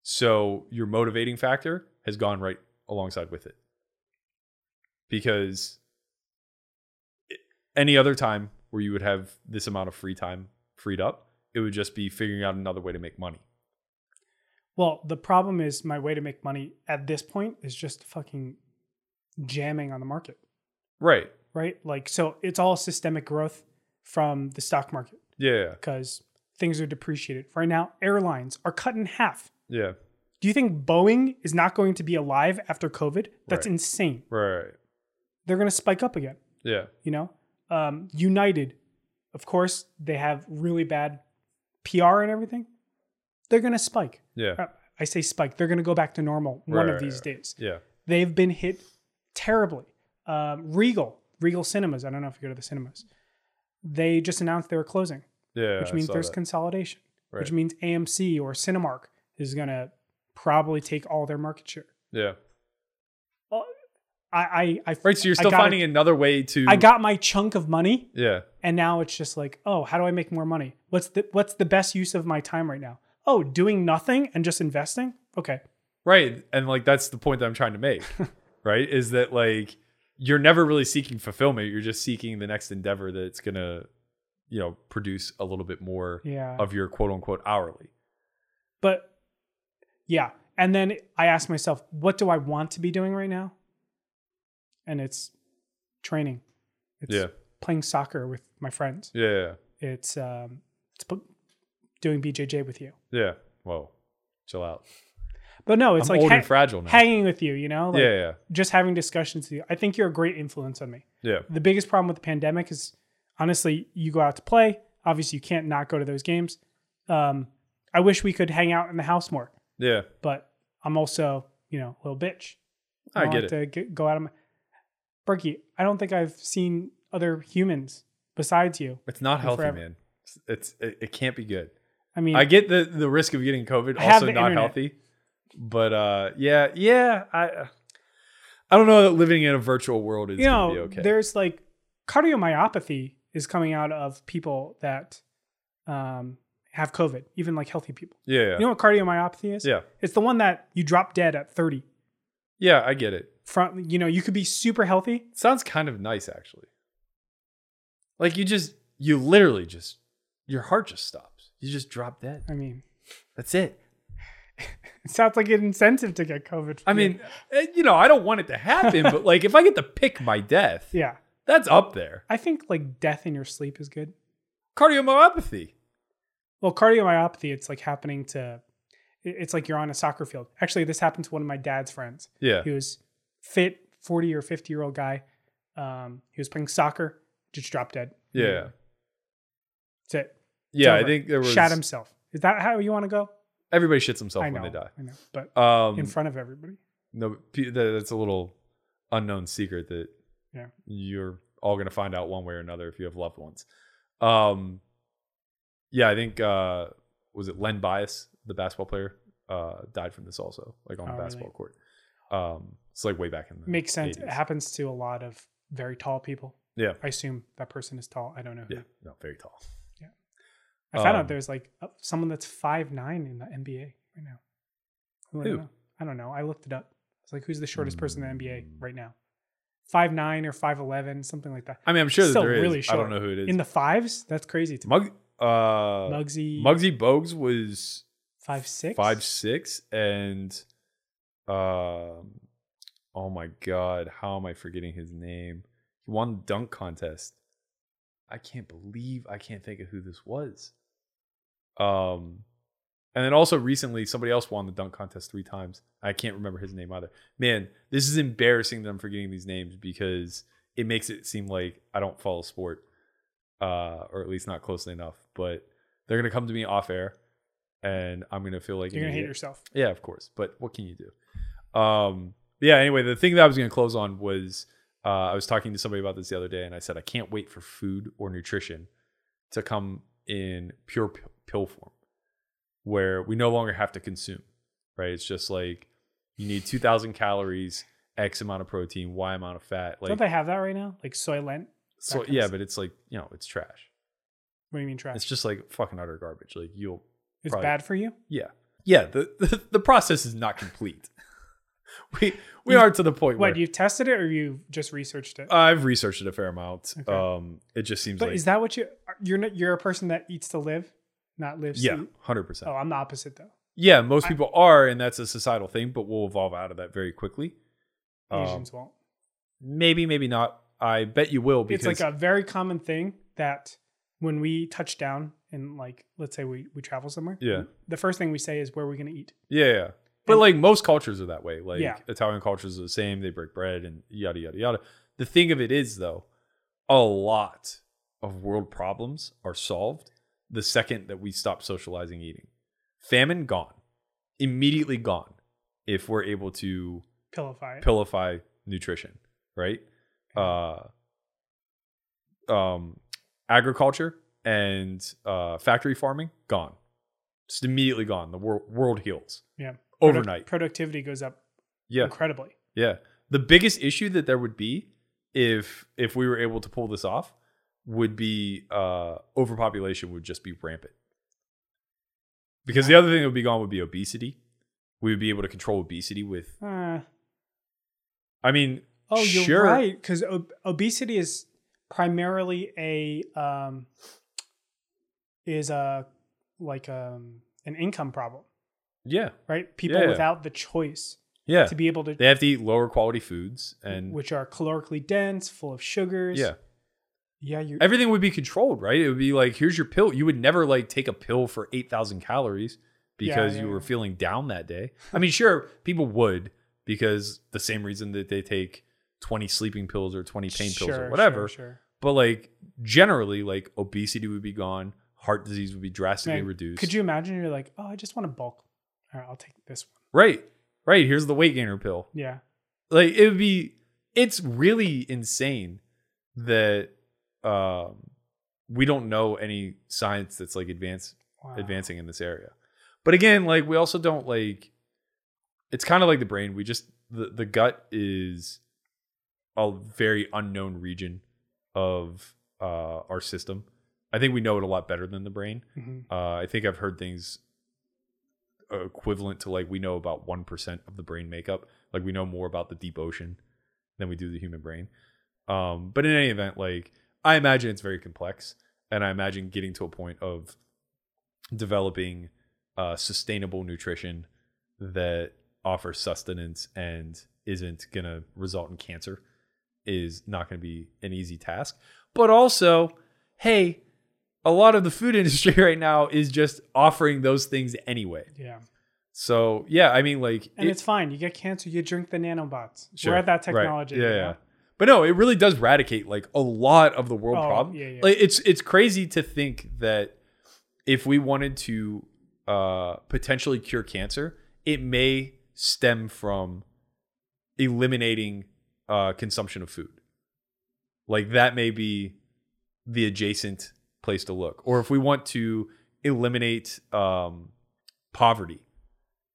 So your motivating factor has gone right alongside with it. Because any other time where you would have this amount of free time freed up, it would just be figuring out another way to make money. Well, the problem is my way to make money at this point is just fucking jamming on the market, Right. right? Like, so it's all systemic growth from the stock market Yeah. because things are depreciated. Right now, airlines are cut in half. Yeah. Do you think Boeing is not going to be alive after COVID? That's Right. insane. Right. They're going to spike up again. Yeah. You know, um, United, of course, they have really bad PR and everything. They're going to spike. Yeah. Uh, I say spike. They're going to go back to normal one of right, these right. days. Yeah. They've been hit terribly. Um, Regal, Regal Cinemas. I don't know if you go to the cinemas. They just announced they were closing, Yeah. which means there's that. consolidation, which means AMC or Cinemark is going to probably take all their market share. Yeah. I, I, I Right. So you're still finding another way to. I got my chunk of money, Yeah. and now it's just like, oh, how do I make more money? What's the what's the best use of my time right now? Oh, doing nothing and just investing. Okay, Right. And like that's the point that I'm trying to make. [laughs] right. Is that like you're never really seeking fulfillment. You're just seeking the next endeavor that's gonna, you know, produce a little bit more yeah, of your quote unquote hourly. but yeah. And then I ask myself, what do I want to be doing right now? And it's training. It's Yeah. playing soccer with my friends. Yeah. It's um, it's doing BJJ with you. Yeah. Whoa. Chill out. But no, it's I'm like ha- fragile now. hanging with you. You know, like yeah. Yeah. just having discussions with you. I think you're a great influence on me. Yeah. the biggest problem with the pandemic is honestly you go out to play obviously you can't not go to those games um, i wish we could hang out in the house more Yeah. but i'm also you know a little bitch I don't get like it. to get, go out of my berkey i don't think i've seen other humans besides you It's not healthy, forever. man. It's, it's it, it can't be good. i mean I get the the risk of getting COVID, also not internet. healthy. But uh, yeah, yeah, I I don't know that living in a virtual world is you gonna know be okay. there's like cardiomyopathy is coming out of people that um, have covid even like healthy people yeah, yeah, you know what cardiomyopathy is yeah, it's the one that you drop dead at 30 yeah. I get it. front you know you could be super healthy Sounds kind of nice, actually. Like you just, you literally just, your heart just stops. You just drop dead. i mean That's it. It [laughs] sounds like an incentive to get covid I mean, eh, you know, I don't want it to happen, but like if I get to pick my death, yeah that's up there. i think like death in your sleep is good Cardiomyopathy. well cardiomyopathy it's like happening to it's like you're on a soccer field actually this happened to one of my dad's friends Yeah. he was fit 40 or 50 year old guy um, he was playing soccer just dropped dead Yeah. that's it Yeah. I think there was shot himself is that how you want to go everybody shits himself i when they die. i know but Um, in front of everybody no, that's a little unknown secret that Yeah. you're all going to find out one way or another if you have loved ones. Um, yeah, I think uh, was it Len Bias, the basketball player, uh, died from this also, like on Oh, the really? basketball court. Um, it's like way back in the makes sense 80s. it happens to a lot of very tall people Yeah, i assume that person is tall i don't know who. yeah, no, very tall. I found Um, out there's like someone that's five nine in the NBA right now. Who? I, Who? don't know. I don't know. I looked it up. It's like who's the shortest person in the Mm. NBA right now? Five nine or five eleven, something like that. I mean, I'm sure that Still there is. really I short. don't know who it is. In the fives, that's crazy to me. Mug, uh, Muggsy Muggsy Bogues was five six. five six and um oh my god how am i forgetting his name he won the dunk contest i can't believe i can't think of who this was um and then also recently somebody else won the dunk contest three times i can't remember his name either man this is embarrassing that i'm forgetting these names because it makes it seem like i don't follow sport uh or at least not closely enough but they're gonna come to me off air and i'm gonna feel like You're gonna hate yourself. Yeah, of course. But what can you do? Um, yeah. Anyway, the thing that I was going to close on was uh, I was talking to somebody about this the other day, and I said I can't wait for food or nutrition to come in pure pill form, where we no longer have to consume. Right? It's just like you need two thousand calories, X amount of protein, Y amount of fat. Like Don't they have that right now? Like Soylent? so, kind of yeah, but it's like you know, it's trash. What do you mean trash? It's It's, just like fucking utter garbage. Like you'll probably- bad for you? Yeah. Yeah. The, the, [laughs] the process is not complete. [laughs] we we You- are to the point where What, you've tested it or you just researched it? I've researched it a fair amount. Okay. Um, it just seems but like is that what you you're not, you're a person that eats to live, not lives yeah, hundred percent. Oh, I'm the opposite though. Yeah, most I- people are, and that's a societal thing, but we'll evolve out of that very quickly. Um, Asians won't. maybe, maybe not. I bet you will because It's like a very common thing that when we touch down and like let's say we we travel somewhere, Yeah. the first thing we say is where are we going to eat? yeah, yeah. But And- like most cultures are that way. Like Yeah. Italian cultures are the same. They break bread and yada yada yada. The thing of it is though, a lot of world problems are solved the second that we stop socializing eating. Famine gone, immediately gone. If we're able to Pillify. pillify nutrition, right? Uh, um, agriculture and uh, factory farming gone, just immediately gone. The world world heals yeah. Overnight. productivity goes up Yeah, incredibly. yeah. The biggest issue that there would be if if we were able to pull this off would be uh, overpopulation would just be rampant. Because the other thing that would be gone would be obesity. We would be able to control obesity with. Uh, I mean, oh, you're sure. right because ob- obesity is primarily a um is a like um an income problem, Yeah, right? People Yeah. without the choice yeah. to be able to They have to eat lower quality foods, and which are calorically dense, full of sugars. yeah, Yeah, you everything would be controlled, right? It would be like, here's your pill. You would never like take a pill for eight thousand calories because Yeah, you were yeah. feeling down that day. [laughs] I mean, sure, people would because the same reason that they take twenty sleeping pills or twenty pain pills or whatever. Sure, sure. But like generally, like obesity would be gone, heart disease would be drastically Man, reduced. Could you imagine? You're like, oh, I just want to bulk. All right, I'll take this one. Right, right. Here's the weight gainer pill. Yeah, like it would be it's really insane that um we don't know any science that's like advanced wow. advancing in this area but again like we also don't like it's kind of like the brain we just the, the gut is a very unknown region of uh our system i think we know it a lot better than the brain Mhm. uh, I think I've heard things equivalent to like we know about 1% of the brain makeup. Like we know more about the deep ocean than we do the human brain. Um, but in any event, like I imagine it's very complex. And I imagine getting to a point of developing uh, sustainable nutrition that offers sustenance and isn't going to result in cancer is not going to be an easy task. But also, hey, a lot of the food [laughs] industry right now is just offering those things anyway. Yeah, So yeah, I mean, like, and it- it's fine. You get cancer, you drink the nanobots. Sure, We're at that right. technology. Yeah, yeah. But no, it really does eradicate like a lot of the world Oh, problem. yeah, yeah. Like it's it's crazy to think that if we wanted to uh potentially cure cancer, it may stem from eliminating uh consumption of food. Like that may be the adjacent place to look. Or if we want to eliminate um poverty,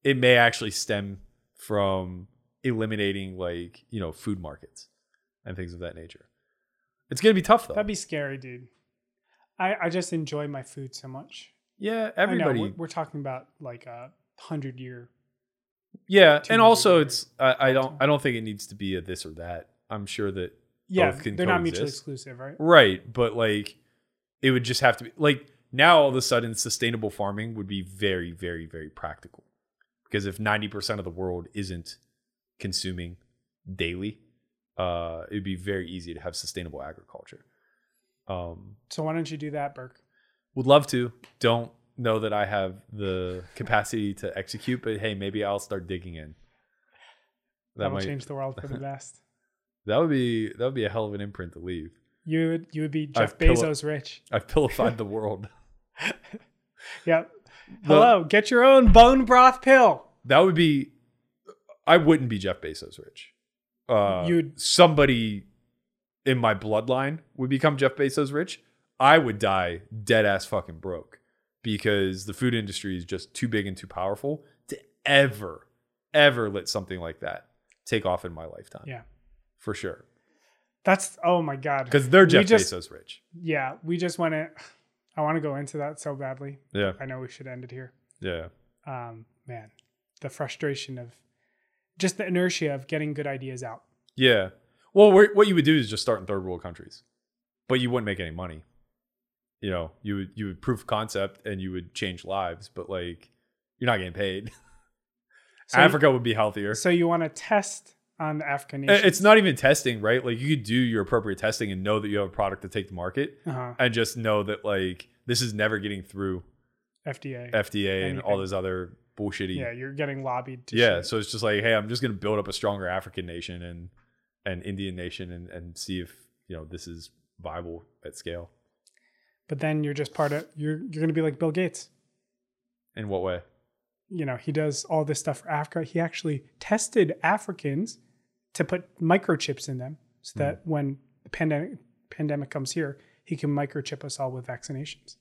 it may actually stem from eliminating like you know food markets and things of that nature it's gonna be tough though That'd be scary, dude. I I just enjoy my food so much. yeah I know, everybody we're, we're talking about like a hundred year. yeah and also hundred it's I, I don't i don't think it needs to be a this or that i'm sure that Yeah, Both can they're not mutually exclusive, right? right but like it would just have to be like now all of a sudden sustainable farming would be very very very practical because if 90% of the world isn't consuming daily uh it'd be very easy to have sustainable agriculture um So why don't you do that, Burke? Would love to. Don't know that I have the capacity to execute, but hey, maybe I'll start digging in. That That'll might change the world for the [laughs] best. that would be that would be a hell of an imprint to leave. You would you would be Jeff I've Bezos rich. [laughs] I've pillified the [laughs] world. Yep. The- Hello, get your own bone broth pill. That would be. I wouldn't be Jeff Bezos rich. Uh, You'd- somebody in my bloodline would become Jeff Bezos rich, I would die dead ass fucking broke because the food industry is just too big and too powerful to ever, ever let something like that take off in my lifetime. Yeah. For sure. That's oh my god. Because they're Jeff just- Bezos rich. Yeah, we just want to. [sighs] I want to go into that so badly. Yeah. I know we should end it here. Yeah. Um, man, the frustration of just the inertia of getting good ideas out. Yeah. Well, what you would do is just start in third world countries, but you wouldn't make any money. You know, you would you would proof of concept and you would change lives, but like you're not getting paid. So you- [laughs] Africa would be healthier. So you want to test on the African? It's not even testing, right? Like you could do your appropriate testing and know that you have a product to take to market, uh-huh. and just know that like this is never getting through FDA. FDA and all those other bullshitty. yeah, you're getting lobbied to. yeah shit. so it's just like hey i'm just going to build up a stronger african nation and an indian nation and, and see if you know this is viable at scale But then you're just part of. You're you're gonna be like Bill Gates. in what way you know, he does all this stuff for Africa. He actually tested Africans to put microchips in them so that when the pandemic pandemic comes here, he can microchip us all with vaccinations.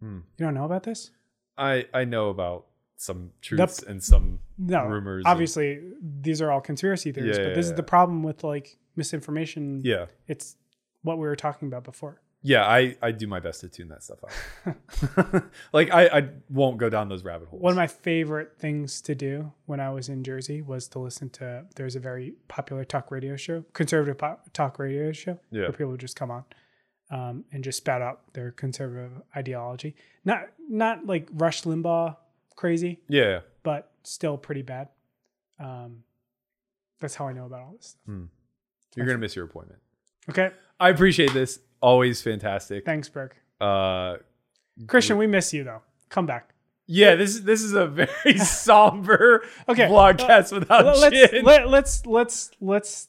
Hmm. You don't know about this? i i know about some truths and some No. Rumors and- Obviously, these are all conspiracy theories, Yeah, but yeah, this is yeah. the problem with like misinformation. yeah It's what we were talking about before. Yeah i i do my best to tune that stuff out [laughs] like i i won't go down those rabbit holes One of my favorite things to do when I was in Jersey was to listen to. There's a very popular talk radio show, conservative pop, talk radio show, Yeah. where people would just come on um, and just spout out their conservative ideology. Not not like Rush Limbaugh crazy, yeah but still pretty bad. Um, that's how I know about all this stuff. you're gonna miss your appointment Okay, i appreciate this always fantastic thanks, Burke. uh Christian, we miss you though. Come back. yeah this is this is a very [laughs] somber Okay, vlogcast without Let- let's Jin. let, let's let's let's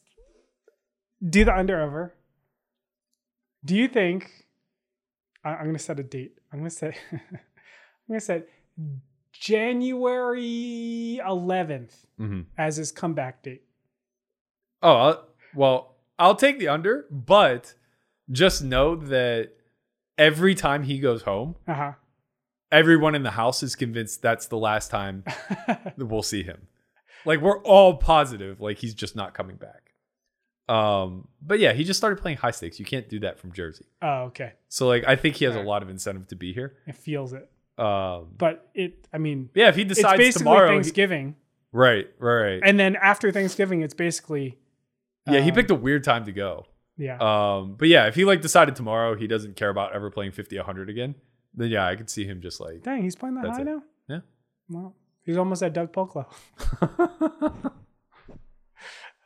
do the under over. Do you think I, I'm gonna set a date? I'm gonna say [laughs] I'm gonna set January 11th Mhm. as his comeback date. Oh, I'll, well, I'll take the under, but just know that every time he goes home, Uh huh. everyone in the house is convinced that's the last time that [laughs] we'll see him. Like we're all positive, like he's just not coming back. Um, but yeah, he just started playing high stakes. You can't do that from Jersey. oh, okay. So like, I think he has a lot of incentive to be here. It feels it, Um, but it. I mean, yeah, if he it's decides basically tomorrow, he- Thanksgiving, right, right, right. and then after Thanksgiving, it's basically. yeah, he um, picked a weird time to go. Yeah. Um, but yeah, if he like decided tomorrow he doesn't care about ever playing 50, 100 again, then yeah, I could see him just like, Dang, he's playing that high it. now. Yeah. Well, he's almost at Doug Polklo. [laughs]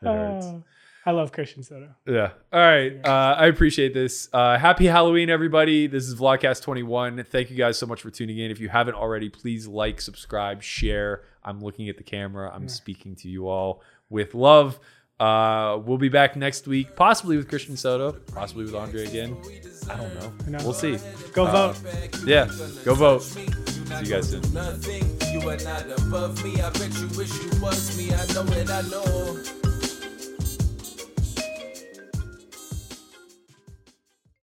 It. Uh, I love Christian Soto. Yeah. All right. Uh, I appreciate this. Uh, happy Halloween, everybody. This is Vlogcast 21. Thank you guys so much for tuning in. If you haven't already, please like, subscribe, share. I'm looking at the camera. I'm speaking to you all with love. Uh, we'll be back next week, possibly with Christian Soto, possibly with Andre again. I don't know. knows? We'll see. Go Uh, vote. Yeah. Go vote. See you guys soon. Nothing. You are not above me. I bet you wish you was me. I know it. I know.